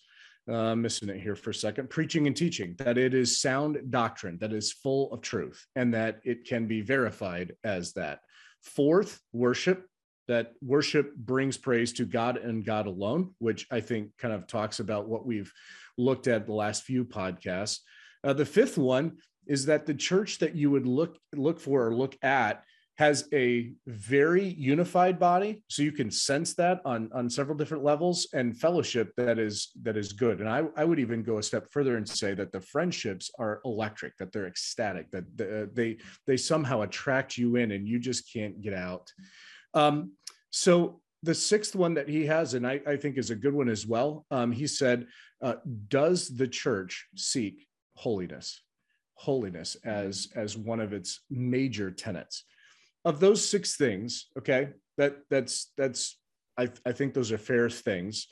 uh, missing it here for a second, preaching and teaching, that it is sound doctrine, that is full of truth, and that it can be verified as that. Fourth, worship, that worship brings praise to God and God alone, which I think kind of talks about what we've looked at the last few podcasts. Uh, the fifth one is that the church that you would look look for or look at has a very unified body. So you can sense that on on several different levels and fellowship that is that is good. And i i would even go a step further and say that the friendships are electric that they're ecstatic that the, they they somehow attract you in and you just can't get out um, so the sixth one that he has and i, I think is a good one as well um, he said uh, does the church seek holiness holiness as as one of its major tenets of those six things, okay, that that's that's I, I think those are fair things.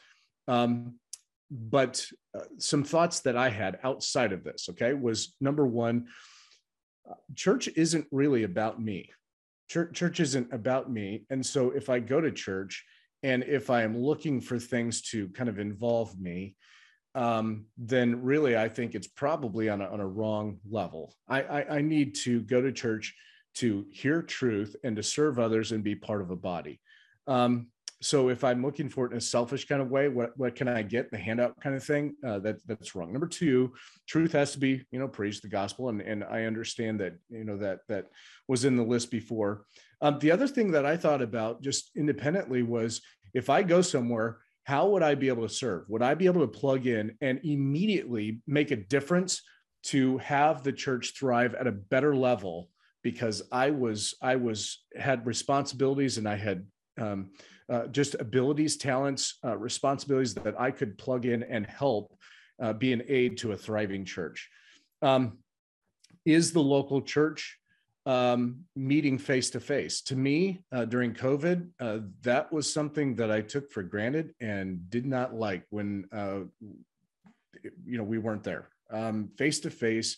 Um, but uh, some thoughts that I had outside of this, okay, was number one, uh, church isn't really about me. Church, church isn't about me. And so if I go to church and if I am looking for things to kind of involve me, um, then really I think it's probably on a, on a wrong level. I, I, I need to go to church to hear truth and to serve others and be part of a body. Um, so if I'm looking for it in a selfish kind of way, what, what can I get? The handout kind of thing, uh, that that's wrong. Number two, truth has to be, you know, preach the gospel. And, and I understand that, you know, that, that was in the list before. Um, the other thing that I thought about just independently was if I go somewhere, how would I be able to serve? Would I be able to plug in and immediately make a difference to have the church thrive at a better level because I was I was had responsibilities and I had um, uh, just abilities, talents, uh, responsibilities that I could plug in and help uh, be an aid to a thriving church. Um, is the local church um, meeting face to face? To me, uh, during COVID, uh, that was something that I took for granted and did not like when you know we weren't there. Face to face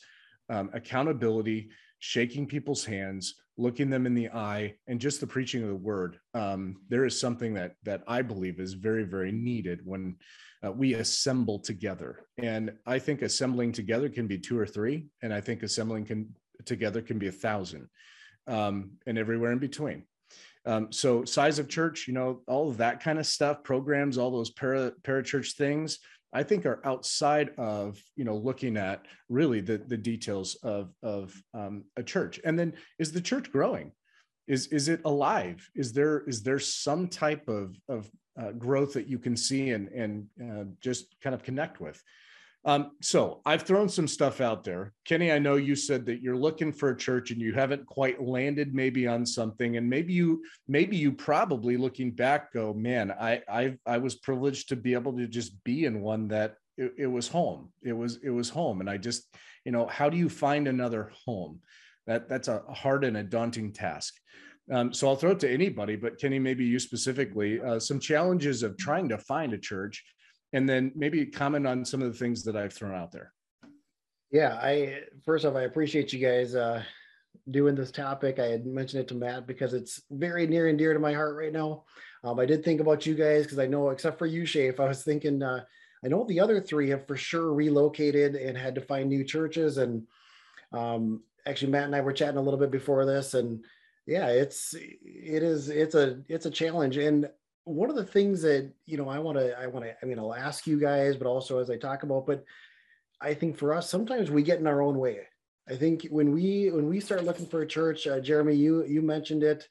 accountability shaking people's hands, looking them in the eye, and just the preaching of the word. Um, there is something that that I believe is very, very needed when uh, we assemble together. And I think assembling together can be two or three, and I think assembling can together can be a thousand, um, and everywhere in between. Um, so size of church, you know, all of that kind of stuff, programs, all those para parachurch things. I think are outside of you know looking at really the the details of of um, a church. And then is the church growing? Is is it alive? Is there is there some type of of uh, growth that you can see and and uh, just kind of connect with? Um, so I've thrown some stuff out there. Kenny, I know you said that you're looking for a church and you haven't quite landed maybe on something. And maybe you, maybe you probably looking back go, man, I, I, I was privileged to be able to just be in one that it, it was home. It was, it was home. And I just, you know, how do you find another home? That that's a hard and a daunting task. Um, so I'll throw it to anybody, but Kenny, maybe you specifically, uh, some challenges of trying to find a church and then maybe comment on some of the things that I've thrown out there. Yeah, I first off, I appreciate you guys uh, doing this topic. I had mentioned it to Matt because it's very near and dear to my heart right now. Um, I did think about you guys because I know, except for you, Shafe, I was thinking. Uh, I know the other three have for sure relocated and had to find new churches. And um, actually, Matt and I were chatting a little bit before this, and yeah, it's it is it's a it's a challenge. And one of the things that you know i want to i want to i mean i'll ask you guys but also as i talk about but i think for us sometimes we get in our own way. I think when we when we start looking for a church uh, jeremy you you mentioned it.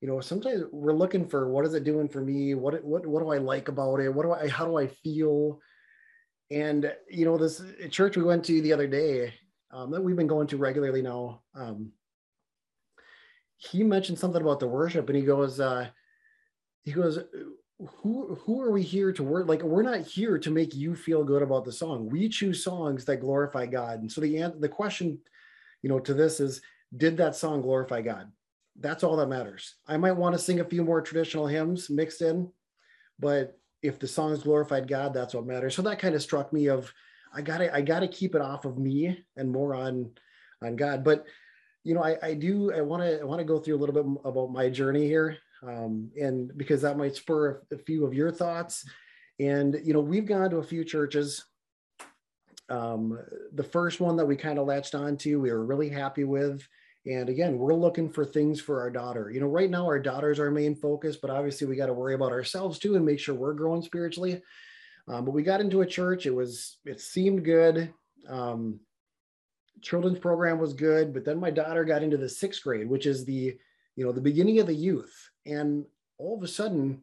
You know sometimes we're looking for what is it doing for me? What what what do i like about it? What do i how do i feel? And you know this church we went to the other day um, that we've been going to regularly now um, he mentioned something about the worship and he goes uh, he goes who who are we here to work like we're not here to make you feel good about the song. We choose songs that glorify god. And so the the question you know to this is did that song glorify god? That's all that matters. I might want to sing a few more traditional hymns mixed in but if the songs glorified god that's what matters. So that kind of struck me of i gotta i gotta keep it off of me and more on on god. But you know i i do i want to i want to go through a little bit about my journey here um, and because that might spur a, few of your thoughts. And you know, we've gone to a few churches. Um, the first one that we kind of latched onto, we were really happy with. And again, we're looking for things for our daughter. You know, right now our daughter's our main focus, but obviously we got to worry about ourselves too and make sure we're growing spiritually. Um, but we got into a church. It was it seemed good. Um, children's program was good, but then my daughter got into the sixth grade, which is the you know the beginning of the youth and all of a sudden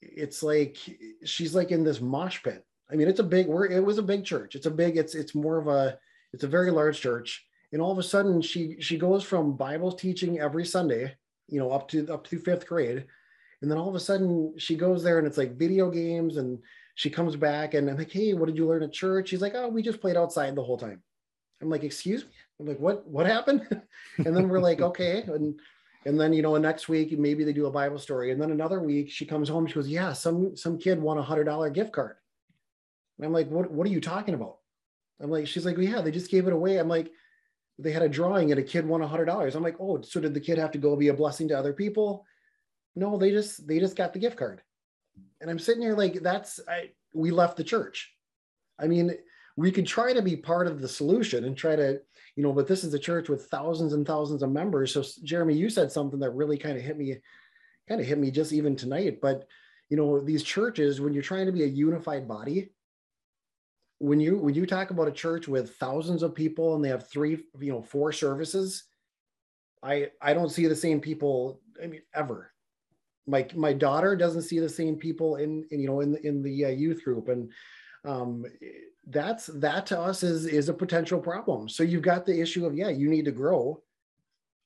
it's like she's like in this mosh pit. I mean it's a big we're, it was a big church. It's a big it's it's more of a it's a very large church. And all of a sudden she she goes from bible teaching every sunday you know up to up to fifth grade. And then all of a sudden she goes there and it's like video games and she comes back and i'm like hey what did you learn at church? She's like oh we just played outside the whole time. I'm like excuse me? I'm like what what happened? [LAUGHS] And then we're like okay. And and then you know next week maybe they do a bible story. And then another week she comes home she goes yeah some some kid won a hundred dollar gift card. And i'm like what, what are you talking about? I'm like she's like well, yeah they just gave it away. I'm like they had a drawing and a kid won a hundred dollars. I'm like oh so did the kid have to go be a blessing to other people? No they just they just got the gift card. And i'm sitting here like that's i we left the church. I mean we could try to be part of the solution and try to you know, but this is a church with thousands and thousands of members. So Jeremy, you said something that really kind of hit me, kind of hit me just even tonight. But you know, these churches, when you're trying to be a unified body, when you when you talk about a church with thousands of people and they have three, you know, four services, I I don't see the same people. I mean, ever. My my daughter doesn't see the same people in, in you know in the in the uh, youth group and um, that's that to us is is a potential problem. So you've got the issue of yeah, you need to grow,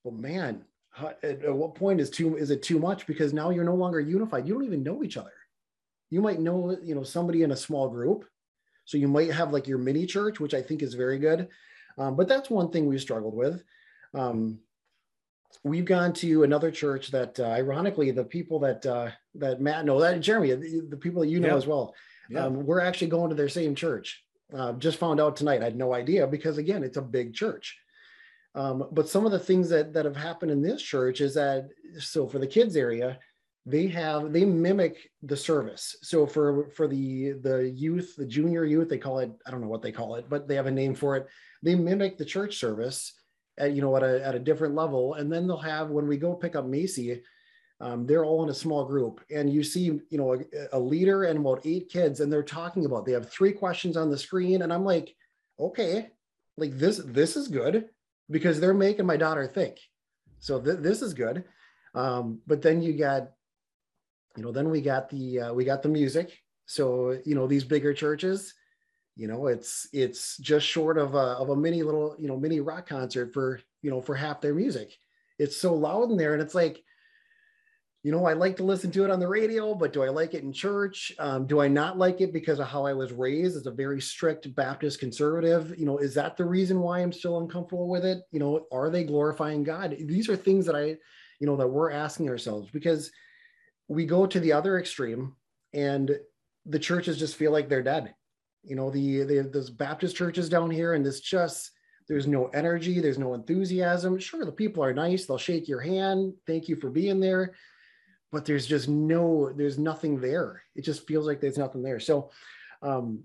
but man, at, at what point is too is it too much? Because now you're no longer unified. You don't even know each other. You might know you know somebody in a small group, so you might have like your mini church, which I think is very good. Um, but that's one thing we've struggled with. Um, we've gone to another church that, uh, ironically, the people that uh, that Matt know that Jeremy, the, the people that you know yep. as well, um, we're actually going to their same church. Uh, just found out tonight. I had no idea because again, it's a big church. Um, but some of the things that that have happened in this church is that so for the kids area, they have they mimic the service. So for for the the youth, the junior youth, they call it I don't know what they call it, but they have a name for it. They mimic the church service at you know at a at a different level, and then they'll have when we go pick up Macy um, they're all in a small group and you see you know a, a, leader and about eight kids and they're talking about they have three questions on the screen and i'm like okay like this this is good because they're making my daughter think. So th- this is good. Um, but then you got you know then we got the uh, we got the music. So you know these bigger churches you know it's it's just short of a, of a mini little you know mini rock concert for you know for half their music. It's so loud in there and it's like you know, I like to listen to it on the radio, but do I like it in church? Um, do I not like it because of how I was raised as a very strict Baptist conservative? You know, is that the reason why I'm still uncomfortable with it? You know, are they glorifying God? These are things that I, you know, that we're asking ourselves because we go to the other extreme and the churches just feel like they're dead. You know, the, the those Baptist churches down here, and it's just there's no energy, there's no enthusiasm. Sure, the people are nice, they'll shake your hand, thank you for being there but there's just no there's nothing there. It just feels like there's nothing there. So um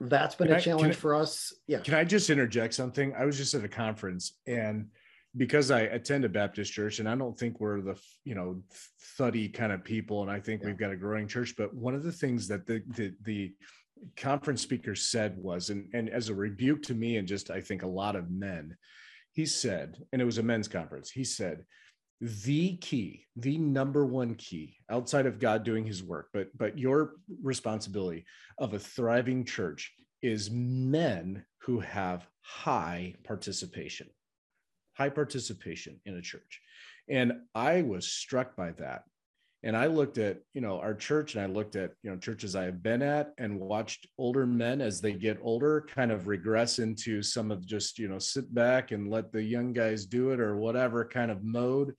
that's been can a I, challenge I, for us. Yeah. Can i just interject something? I was just at a conference and because i attend a baptist church and i don't think we're the you know thuddy kind of people and i think yeah. we've got a growing church but one of the things that the the, the conference speaker said was and, and as a rebuke to me and just i think a lot of men he said and it was a men's conference he said the key the number one key outside of god doing his work but but your responsibility of a thriving church is men who have high participation high participation in a church. And i was struck by that and I looked at, you know, our church and I looked at, you know, churches I have been at and watched older men as they get older kind of regress into some of just, you know, sit back and let the young guys do it or whatever kind of mode.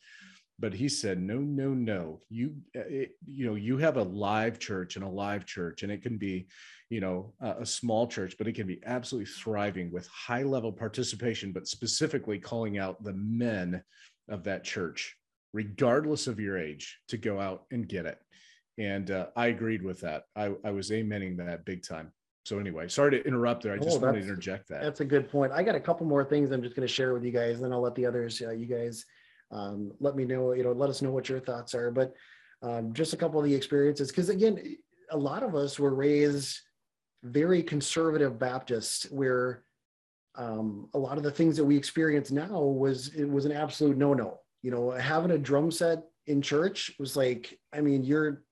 But he said, no, no, no. You, it, you know, you have a live church and a live church, and it can be, you know, a, a small church, but it can be absolutely thriving with high level participation, but specifically calling out the men of that church regardless of your age, to go out and get it. And uh, I agreed with that. I, I was amening that big time. So anyway, sorry to interrupt there. I just Oh, wanted to interject that. That's a good point. I got a couple more things I'm just going to share with you guys, and then I'll let the others, uh, you guys, um, let me know, you know, let us know what your thoughts are. But um, just a couple of the experiences, because again, a lot of us were raised very conservative Baptists, where um, a lot of the things that we experience now was it was an absolute no-no. You know, having a drum set in church was like, I mean, you're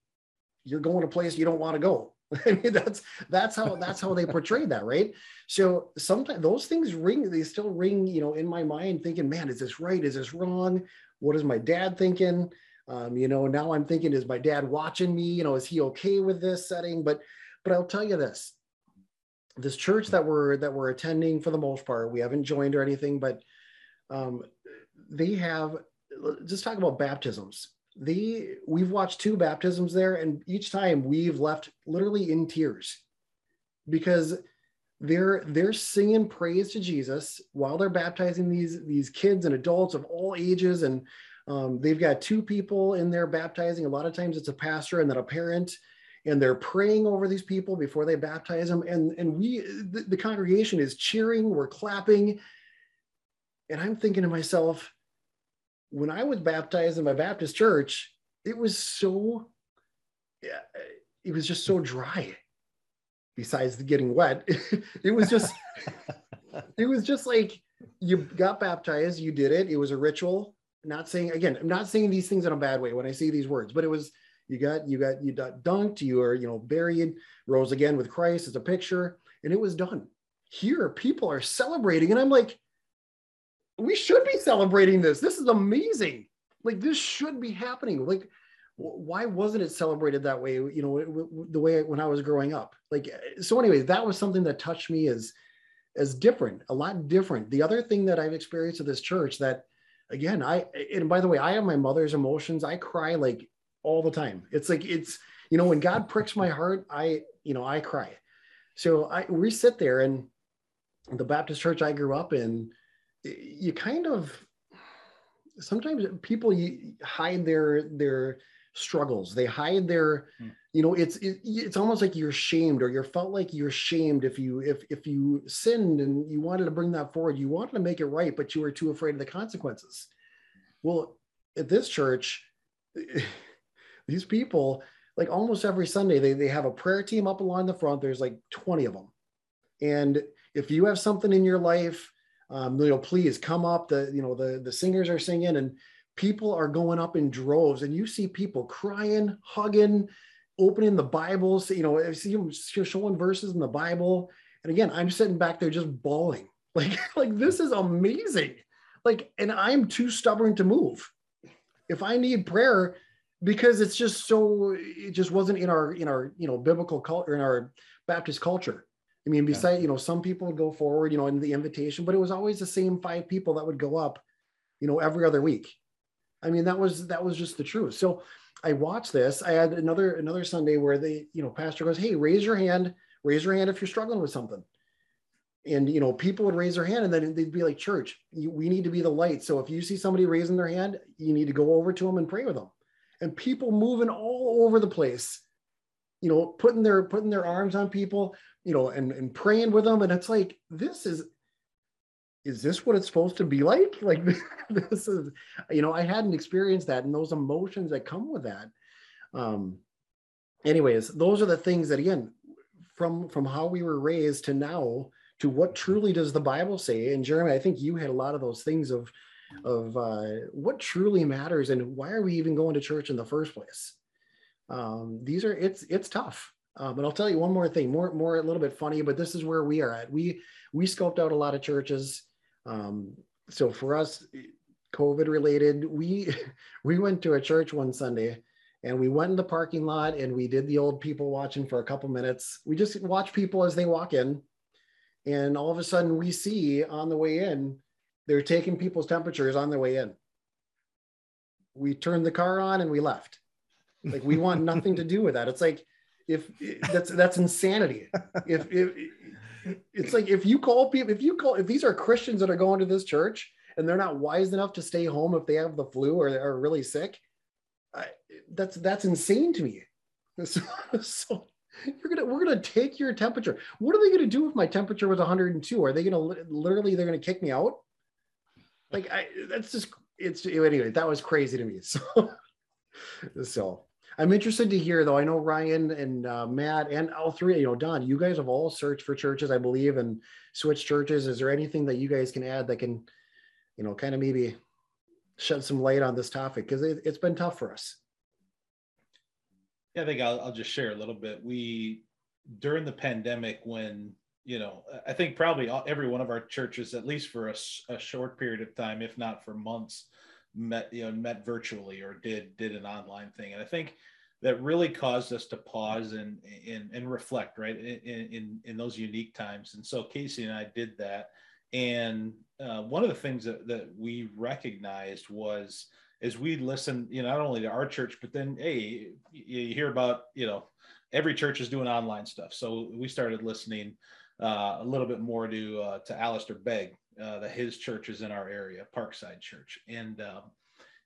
you're going to a place you don't want to go. [LAUGHS] I mean, that's that's how that's how they [LAUGHS] portrayed that, right? So sometimes those things ring, they still ring, you know, in my mind, thinking, man, is this right? Is this wrong? What is my dad thinking? Um, you know, now I'm thinking, is my dad watching me? You know, is he okay with this setting? But but I'll tell you this: this church that we're that we're attending for the most part, we haven't joined or anything, but um, they have. Just talk about baptisms. They we've watched two baptisms there and each time we've left literally in tears because they're they're singing praise to jesus while they're baptizing these these kids and adults of all ages. And um, they've got two people in there baptizing. A lot of times it's a pastor and then a parent and they're praying over these people before they baptize them. And and we the, the congregation is cheering we're clapping. And i'm thinking to myself when I was baptized in my Baptist church, it was so, yeah, it was just so dry. Besides the getting wet, [LAUGHS] it was just, [LAUGHS] it was just like you got baptized, you did it. It was a ritual. Not saying again, I'm not saying these things in a bad way when I say these words, but it was you got you got you got dunked, you are you know buried, rose again with Christ as a picture, and it was done. Here, people are celebrating, and I'm like, we should be celebrating this. This is amazing. Like this should be happening. Like, why wasn't it celebrated that way? You know, the way when I was growing up. Like, so. Anyways, that was something that touched me as as different, a lot different. The other thing that I've experienced at this church that, again, I and by the way, I have my mother's emotions. I cry like all the time. It's like it's you know when God pricks my heart, I you know I cry. So I we sit there and the Baptist church I grew up in you kind of sometimes people hide their their struggles. They hide their hmm. you know it's it, it's almost like you're shamed or you're felt like you're shamed if you if if you sinned and you wanted to bring that forward you wanted to make it right but you were too afraid of the consequences. Well at this church [LAUGHS] these people like almost every sunday they, they have a prayer team up along the front. There's like 20 of them. And if you have something in your life um, you know, please come up. The you know the the singers are singing and people are going up in droves, and you see people crying, hugging, opening the Bibles. You know, I see them showing verses in the Bible, and again, I'm sitting back there just bawling, [LAUGHS] like like this is amazing, like, and I'm too stubborn to move. If I need prayer, because it's just so it just wasn't in our in our you know biblical culture in our Baptist culture. I mean, besides, you know, some people would go forward, you know, in the invitation, but it was always the same five people that would go up, you know, every other week. I mean, that was that was just the truth. So I watched this. I had another another Sunday where they, you know, pastor goes, Hey, raise your hand, raise your hand if you're struggling with something. And you know, people would raise their hand and then they'd be like, Church, you, we need to be the light. So if you see somebody raising their hand, you need to go over to them and pray with them. And people moving all over the place you know putting their putting their arms on people you know and and praying with them. And it's like this is is this what it's supposed to be like? [LAUGHS] Like this is you know i hadn't experienced that and those emotions that come with that. Um anyways those are the things that again from from how we were raised to now to what truly does the bible say? And jeremy i think you had a lot of those things of of uh, what truly matters and why are we even going to church in the first place um, these are it's it's tough. Uh, but I'll tell you one more thing, more more a little bit funny, but this is where we are at. We we scoped out a lot of churches. Um, so for us, COVID related, we [LAUGHS] we went to a church one Sunday, and we went in the parking lot and we did the old people watching for a couple minutes. We just watch people as they walk in, and all of a sudden we see on the way in, they're taking people's temperatures on their way in. We turned the car on and we left. Like we want nothing to do with that. It's like if that's that's insanity. If, if it's like if you call people, if you call if these are Christians that are going to this church and they're not wise enough to stay home if they have the flu or are really sick, I, that's that's insane to me. [LAUGHS] So, so you're gonna we're gonna take your temperature. What are they gonna do if my temperature was 102? Are they gonna literally they're gonna kick me out? Like I that's just it's anyway. That was crazy to me. [LAUGHS] So so I'm interested to hear though. I know Ryan and uh, Matt and all three, you know, Don, you guys have all searched for churches, I believe, and switched churches. Is there anything that you guys can add that can, you know, kind of maybe shed some light on this topic? Because it, has been tough for us. Yeah, I think I'll, I'll just share a little bit. We, during the pandemic, when, you know, I think probably every one of our churches, at least for a, a short period of time, if not for months, met you know met virtually or did did an online thing. And i think that really caused us to pause and and, and reflect right in, in in those unique times. And so casey and i did that. And uh, one of the things that, that we recognized was as we listened you know not only to our church but then hey you hear about you know every church is doing online stuff. So we started listening uh, a little bit more to uh, to Alistair Begg uh, that his church is in our area, Parkside Church, and um,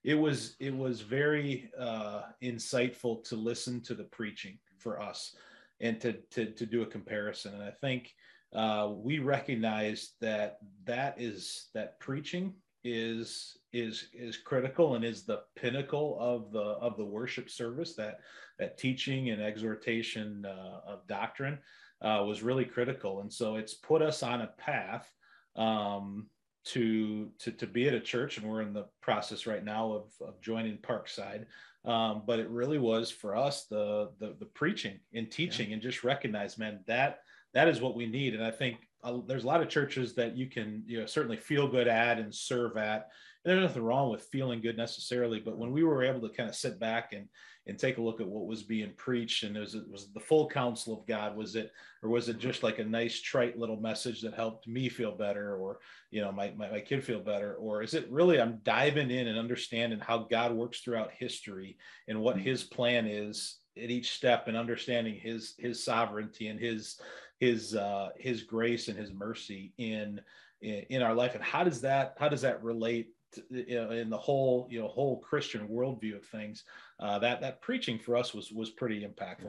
it was it was very uh, insightful to listen to the preaching for us and to to, to do a comparison. And I think uh, we recognize that that is that preaching is is is critical and is the pinnacle of the of the worship service. That that teaching and exhortation uh, of doctrine uh, was really critical. And so it's put us on a path um, to, to to be at a church, and we're in the process right now of, of joining Parkside. Um, but it really was for us the the, the preaching and teaching, yeah. and just recognize, man, that that is what we need. And I think uh, there's a lot of churches that you can you know certainly feel good at and serve at. There's nothing wrong with feeling good necessarily, but when we were able to kind of sit back and and take a look at what was being preached and was it was the full counsel of god was it or was it just like a nice trite little message that helped me feel better or you know my, my, my kid feel better? Or is it really i'm diving in and understanding how god works throughout history and what his plan is at each step and understanding his his sovereignty and his his uh his grace and his mercy in in, in our life? And how does that how does that relate you know, in the whole you know whole Christian worldview of things, uh, that that preaching for us was was pretty impactful.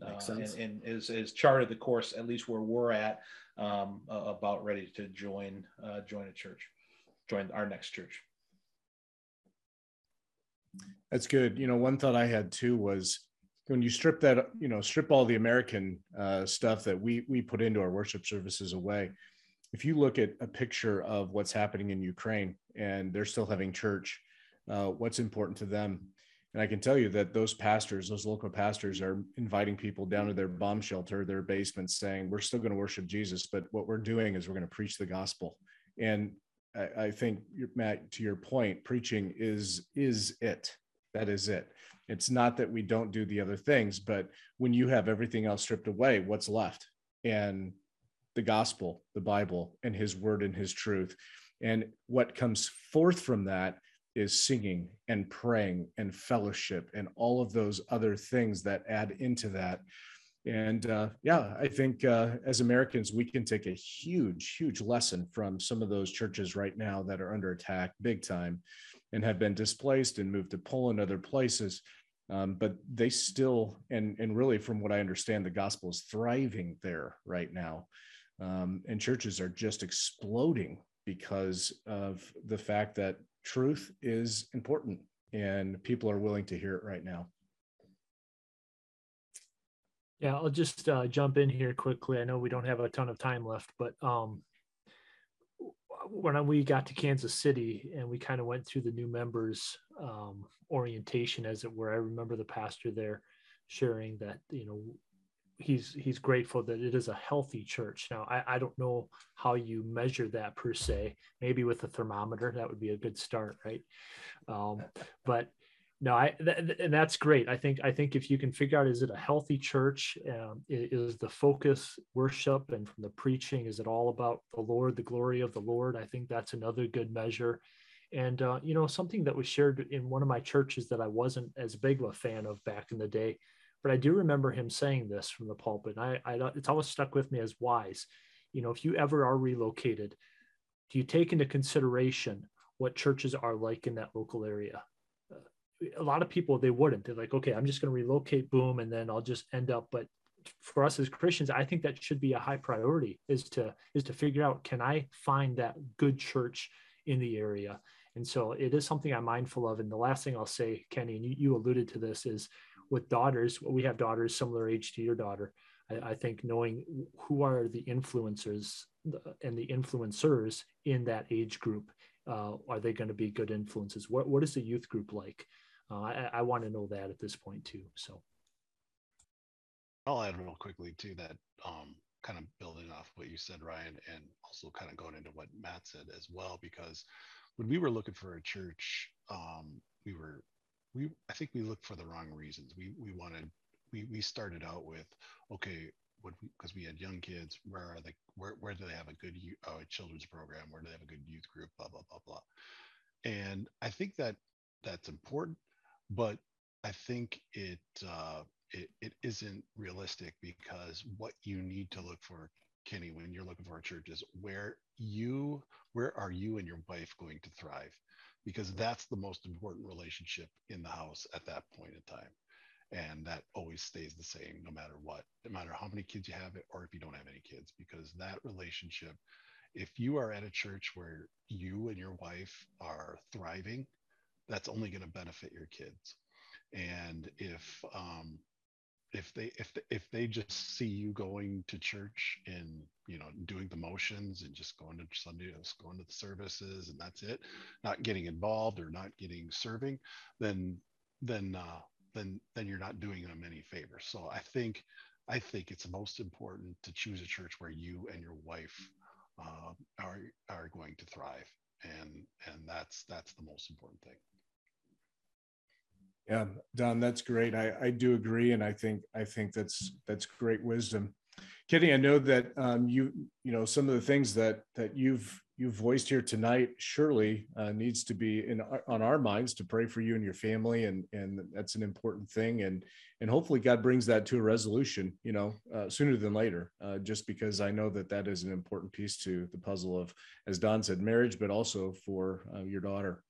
Yeah. Makes uh, sense. And, and is, is charted the course at least where we're at um, about ready to join uh, join a church, join our next church. That's good. You know, one thought I had too was when you strip that, you know, strip all the American uh, stuff that we we put into our worship services away if you look at a picture of what's happening in Ukraine and they're still having church, uh, what's important to them? And I can tell you that those pastors, those local pastors, are inviting people down to their bomb shelter, their basements, saying, We're still going to worship Jesus, but what we're doing is we're going to preach the gospel. And I, I think, Matt, to your point, preaching is is it. That is it. It's not that we don't do the other things, but when you have everything else stripped away, what's left? And the gospel, the Bible, and his word and his truth. And what comes forth from that is singing and praying and fellowship and all of those other things that add into that. And uh, yeah, I think uh, as Americans, we can take a huge, huge lesson from some of those churches right now that are under attack big time and have been displaced and moved to Poland, other places. Um, but they still, and, and really, from what I understand, the gospel is thriving there right now. Um, and churches are just exploding because of the fact that truth is important and people are willing to hear it right now. Yeah, I'll just uh, jump in here quickly. I know we don't have a ton of time left, but um, when we got to Kansas City and we kind of went through the new members um, orientation, as it were, I remember the pastor there sharing that you know he's he's grateful that it is a healthy church. Now I, I don't know how you measure that per se. Maybe with a thermometer that would be a good start, right? Um, but no, I th- and that's great. I think I think if you can figure out is it a healthy church, um, is the focus worship and from the preaching, is it all about the Lord, the glory of the Lord? I think that's another good measure. And uh, you know, something that was shared in one of my churches that I wasn't as big of a fan of back in the day, but I do remember him saying this from the pulpit. I, I it's always stuck with me as wise. You know, if you ever are relocated, do you take into consideration what churches are like in that local area? Uh, a lot of people they wouldn't they're like okay i'm just going to relocate boom and then i'll just end up but for us as christians i think that should be a high priority is to is to figure out can i find that good church in the area and so it is something i'm mindful of and the last thing i'll say kenny and you, you alluded to this is with daughters we have daughters similar age to your daughter. I, I think knowing who are the influencers and the influencers in that age group uh, are they going to be good influences? What, what is the youth group like? Uh, I, I want to know that at this point too. So. I'll add real quickly too that um, kind of building off what you said, Ryan, and also kind of going into what Matt said as well, because when we were looking for a church, um, we were we I think we looked for the wrong reasons. We we wanted we we started out with okay, what because we, we, had young kids, where are they? Where where do they have a good uh, children's program? Where do they have a good youth group? Blah blah blah blah. And I think that that's important but I think it, uh, it it isn't realistic because what you need to look for, Kenny, when you're looking for a church is where you where are you and your wife going to thrive, because that's the most important relationship in the house at that point in time, and that always stays the same no matter what, no matter how many kids you have it or if you don't have any kids, because that relationship. If you are at a church where you and your wife are thriving, that's only going to benefit your kids and if um if they if if they just see you going to church and you know doing the motions and just going to sunday just going to the services and that's it not getting involved or not getting serving then then uh then then you're not doing them any favors so i think i think it's most important to choose a church where you and your wife uh, are are going to thrive. And and that's that's the most important thing yeah, Don, that's great. I, I do agree, and I think I think that's that's great wisdom. Kenny, I know that um, you you know some of the things that that you've you've voiced here tonight surely uh, needs to be in on our minds to pray for you and your family, and and that's an important thing, and and hopefully God brings that to a resolution, you know, uh, sooner than later. Uh, just because I know that that is an important piece to the puzzle of, as Don said, marriage, but also for uh, your daughter.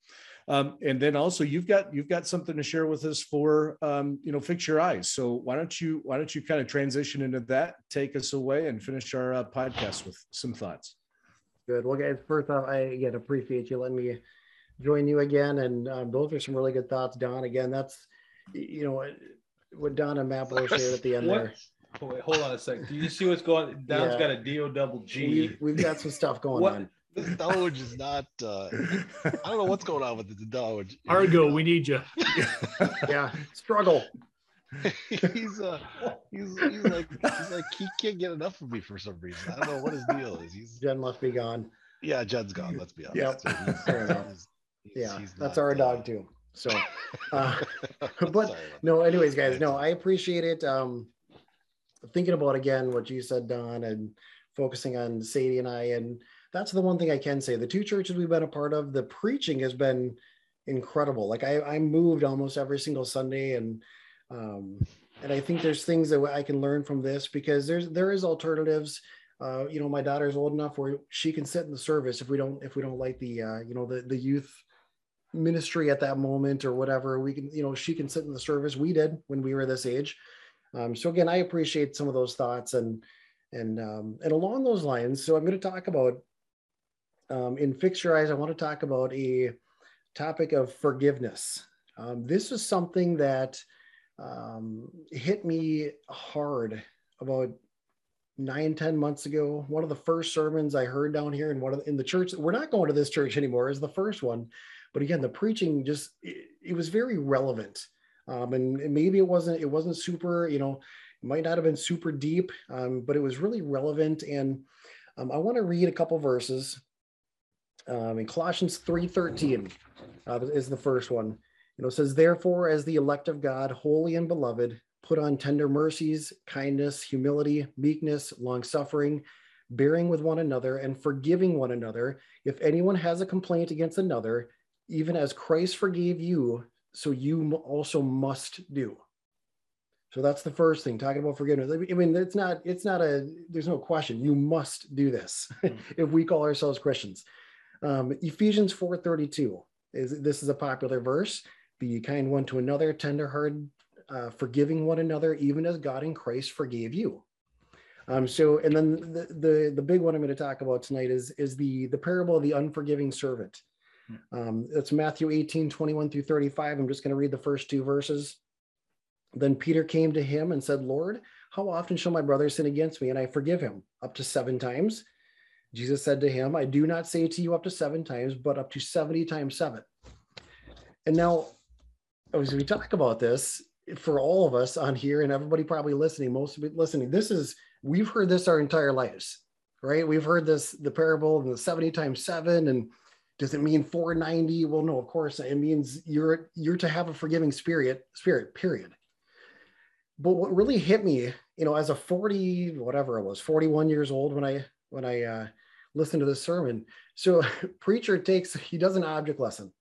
Um, and then also you've got you've got something to share with us for um, you know fix your eyes. So why don't you why don't you kind of transition into that, take us away, and finish our uh, podcast with some thoughts. Good. Well, guys, first off, I again appreciate you letting me join you again, and um, those are some really good thoughts, Don. Again, that's you know what Don and Matt both shared at the end what? there. Oh, wait, hold on a second. Do you see what's going? Don's yeah. got a D O double G. We, have got some stuff going what? on this Doge is not. Uh, I don't know what's going on with the Doge. [LAUGHS] Argo, we [LAUGHS] need you. yeah, struggle. he's uh, he's he's like he's like he can't get enough of me for some reason. I don't know what his deal is. He's Jen must be gone. Yeah, Jen's gone. Let's be honest. Yep. So he's, Fair enough. He's, he's, yeah, that's our uh, dog too. So, [LAUGHS] uh, but no. Anyways, guys, no, I appreciate it. Um, thinking about again what you said, Don, and focusing on Sadie and I, and that's the one thing I can say. The two churches we've been a part of, the preaching has been incredible. Like I, I moved almost every single Sunday, and um, and I think there's things that I can learn from this because there's there is alternatives. Uh, you know, my daughter's old enough where she can sit in the service if we don't if we don't like the uh, you know the the youth ministry at that moment or whatever. We can you know she can sit in the service. We did when we were this age. Um, so again, I appreciate some of those thoughts and and um, and along those lines. So I'm going to talk about um, in Fix Your Eyes, I want to talk about a topic of forgiveness. Um, this is something that um, hit me hard about nine, ten months ago. One of the first sermons I heard down here in one of the, in the church. We're not going to this church anymore. Is the first one, but again, the preaching just it, it was very relevant. Um, and, and, maybe it wasn't it wasn't super you know it might not have been super deep um, but it was really relevant and um, i want to read a couple verses um, in Colossians 3.13 uh, is the first one. And it says, Therefore, as the elect of God, holy and beloved, put on tender mercies, kindness, humility, meekness, long suffering, bearing with one another, and forgiving one another. If anyone has a complaint against another, even as Christ forgave you, so you also must do. So that's the first thing, talking about forgiveness. I mean, it's not, it's not a, there's no question. You must do this [LAUGHS] if we call ourselves Christians. Um, Ephesians 4:32 is this is a popular verse. Be kind one to another, tenderhearted, uh, forgiving one another, even as God in Christ forgave you. Um, so, and then the, the the big one I'm going to talk about tonight is is the the parable of the unforgiving servant. Um, it's Matthew 18, 21 through 35. I'm just going to read the first two verses. Then Peter came to him and said, Lord, how often shall my brother sin against me and I forgive him? Up to seven times. Jesus said to him, I do not say to you up to seven times, but up to 70 times seven. And now, as we talk about this, for all of us on here and everybody probably listening, most of it listening, this is, we've heard this our entire lives, right? We've heard this, the parable and the 70 times seven. And does it mean 490? Well, no, of course, it means you're, you're to have a forgiving spirit, spirit, period. But what really hit me, you know, as a 40, whatever it was, 41 years old when I, when I uh, listened to the sermon. So [LAUGHS] preacher takes, he does an object lesson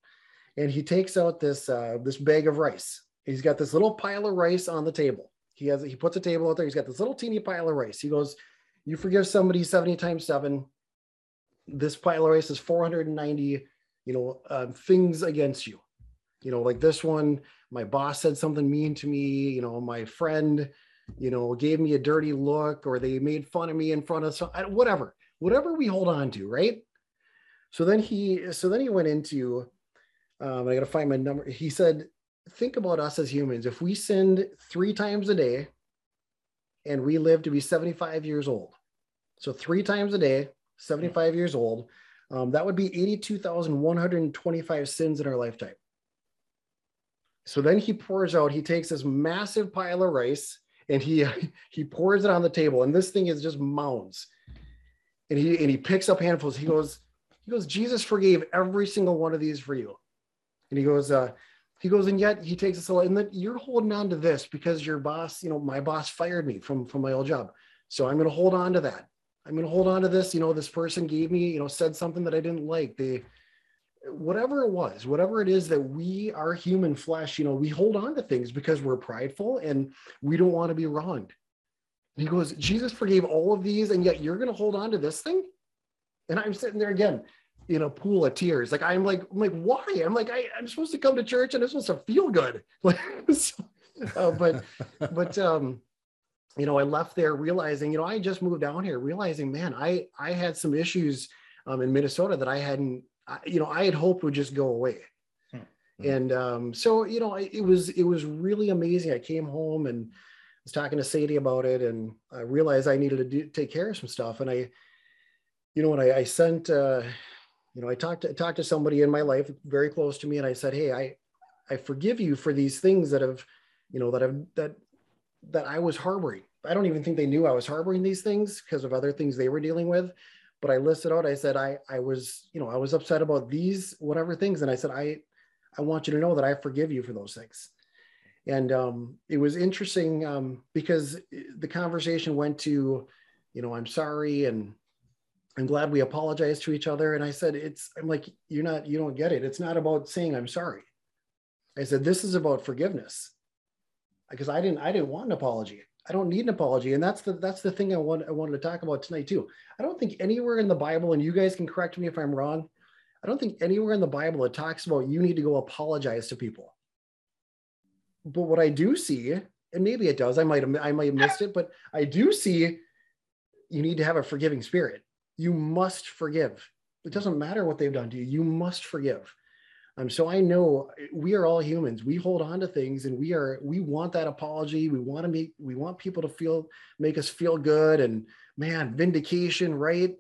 and he takes out this, uh, this bag of rice. He's got this little pile of rice on the table. He has, he puts a table out there. He's got this little teeny pile of rice. He goes, you forgive somebody 70 times seven. This pile of rice is 490, you know, uh, things against you. You know, like this one, my boss said something mean to me, you know, my friend, you know, gave me a dirty look or they made fun of me in front of some, whatever, whatever we hold on to, right? So then he, so then he went into, um, I got to find my number. He said, think about us as humans. If we sinned three times a day and we live to be 75 years old, so three times a day, 75 years old, um, that would be 82,125 sins in our lifetime. So then he pours out, he takes this massive pile of rice and he [LAUGHS] he pours it on the table. And this thing is just mounds. And he and he picks up handfuls. He goes, he goes, Jesus forgave every single one of these for you. And he goes, uh, he goes, and yet he takes us a and then you're holding on to this because your boss, you know, my boss fired me from from my old job. So I'm going to hold on to that. I'm going to hold on to this. You know, this person gave me, you know, said something that I didn't like. They whatever it was, whatever it is that we are human flesh, you know, we hold on to things because we're prideful and we don't want to be wronged. He goes, Jesus forgave all of these, and yet you're going to hold on to this thing? And I'm sitting there again in a pool of tears. Like, I'm like, I'm like, why? I'm like, I, am supposed to come to church and I'm supposed to feel good. [LAUGHS] Like, so, uh, but, [LAUGHS] but, um, you know, I left there realizing, you know, I just moved down here realizing, man, I, I had some issues um, in Minnesota that I hadn't I, you know, I had hoped would just go away. Hmm. And um, so, you know, it was it was really amazing. I came home and was talking to Sadie about it, and I realized I needed to do, take care of some stuff. And I, you know, when I, I sent, uh, you know, I talked to talked to somebody in my life very close to me, and I said, "Hey, I, I forgive you for these things that have, you know, that have that that I was harboring. I don't even think they knew I was harboring these things because of other things they were dealing with but I listed out, I said, I, I was, you know, I was upset about these, whatever things. And I said, I, I want you to know that I forgive you for those things. And um, it was interesting um, because the conversation went to, you know, I'm sorry. And I'm glad we apologized to each other. And I said, it's, I'm like, you're not, you don't get it. It's not about saying I'm sorry. I said, this is about forgiveness because I didn't, I didn't want an apology. I don't need an apology. And that's the that's the thing I want I wanted to talk about tonight too. I don't think anywhere in the Bible, and you guys can correct me if I'm wrong, I don't think anywhere in the Bible it talks about you need to go apologize to people. But what I do see, and maybe it does, I might have I might have missed it, but I do see you need to have a forgiving spirit. You must forgive. It doesn't matter what they've done to you, you must forgive. Um, so I know we are all humans. We hold on to things, and we are we want that apology. We want to make we want people to feel make us feel good, and man, vindication, right?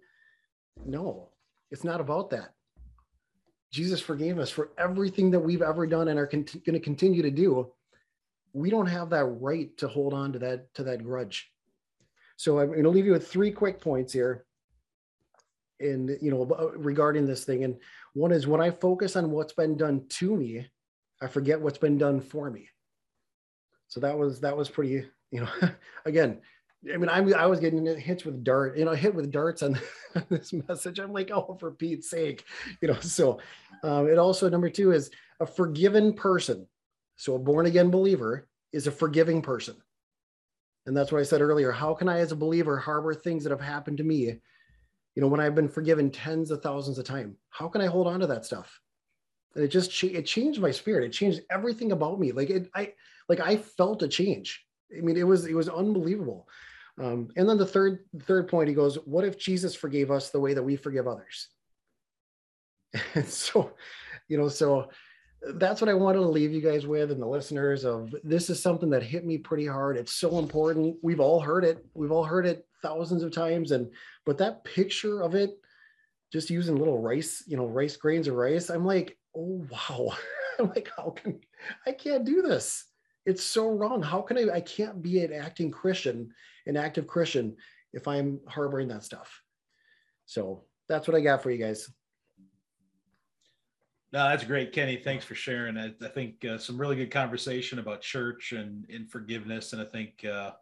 No, it's not about that. Jesus forgave us for everything that we've ever done and are going to continue to do. We don't have that right to hold on to that to that grudge. So I'm going to leave you with three quick points here in you know regarding this thing and one is when i focus on what's been done to me I forget what's been done for me. So that was that was pretty, you know, [LAUGHS] again, I mean, I'm, I was getting hits with dart, you know, hit with darts [LAUGHS] on this message. I'm like, oh, for Pete's sake, you know. So, um, it also number two is a forgiven person. So a born again believer is a forgiving person, and that's what I said earlier. How can I, as a believer, harbor things that have happened to me? You know, when I've been forgiven tens of thousands of times, how can I hold on to that stuff? And it just it changed my spirit. It changed everything about me. Like it, I like I felt a change. I mean, it was it was unbelievable. Um, and then the third third point, he goes, "What if Jesus forgave us the way that we forgive others?" [LAUGHS] And so, you know, so that's what I wanted to leave you guys with and the listeners of this is something that hit me pretty hard. It's so important. We've all heard it. We've all heard it thousands of times. And but that picture of it, just using little rice, you know, rice grains of rice, I'm like, oh wow. [LAUGHS] I'm like, how can I can't do this? It's so wrong. How can I? I can't be an acting Christian, an active Christian, if I'm harboring that stuff. So that's what I got for you guys. No, that's great, Kenny. Thanks for sharing. I, I think uh, some really good conversation about church and in forgiveness, and I think uh,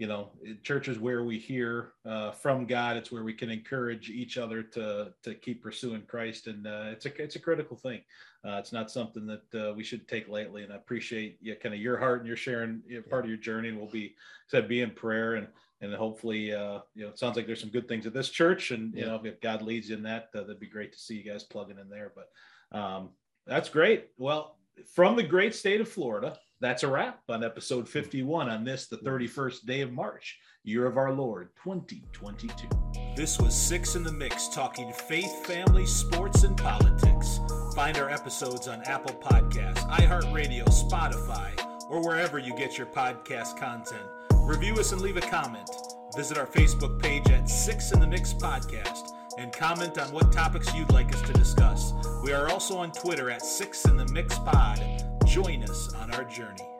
you know, church is where we hear uh, from God. It's where we can encourage each other to to keep pursuing Christ, and uh, it's a it's a critical thing. Uh, it's not something that uh, we should take lightly. And I appreciate you, kind of your heart and your sharing you know, part of your journey. And we'll be said be in prayer and and hopefully uh, you know it sounds like there's some good things at this church. And you yeah. know if God leads you in that, uh, that'd be great to see you guys plugging in there. But um, that's great. Well, from the great state of Florida that's a wrap on episode 51 on this, the 31st day of March, year of our Lord 2022. This was Six in the Mix, talking faith, family, sports, and politics. Find our episodes on Apple Podcasts, iHeartRadio, Spotify, or wherever you get your podcast content. Review us and leave a comment. Visit our Facebook page at Six in the Mix Podcast and comment on what topics you'd like us to discuss. We are also on Twitter at Six in the Mix Pod. Join us on our journey.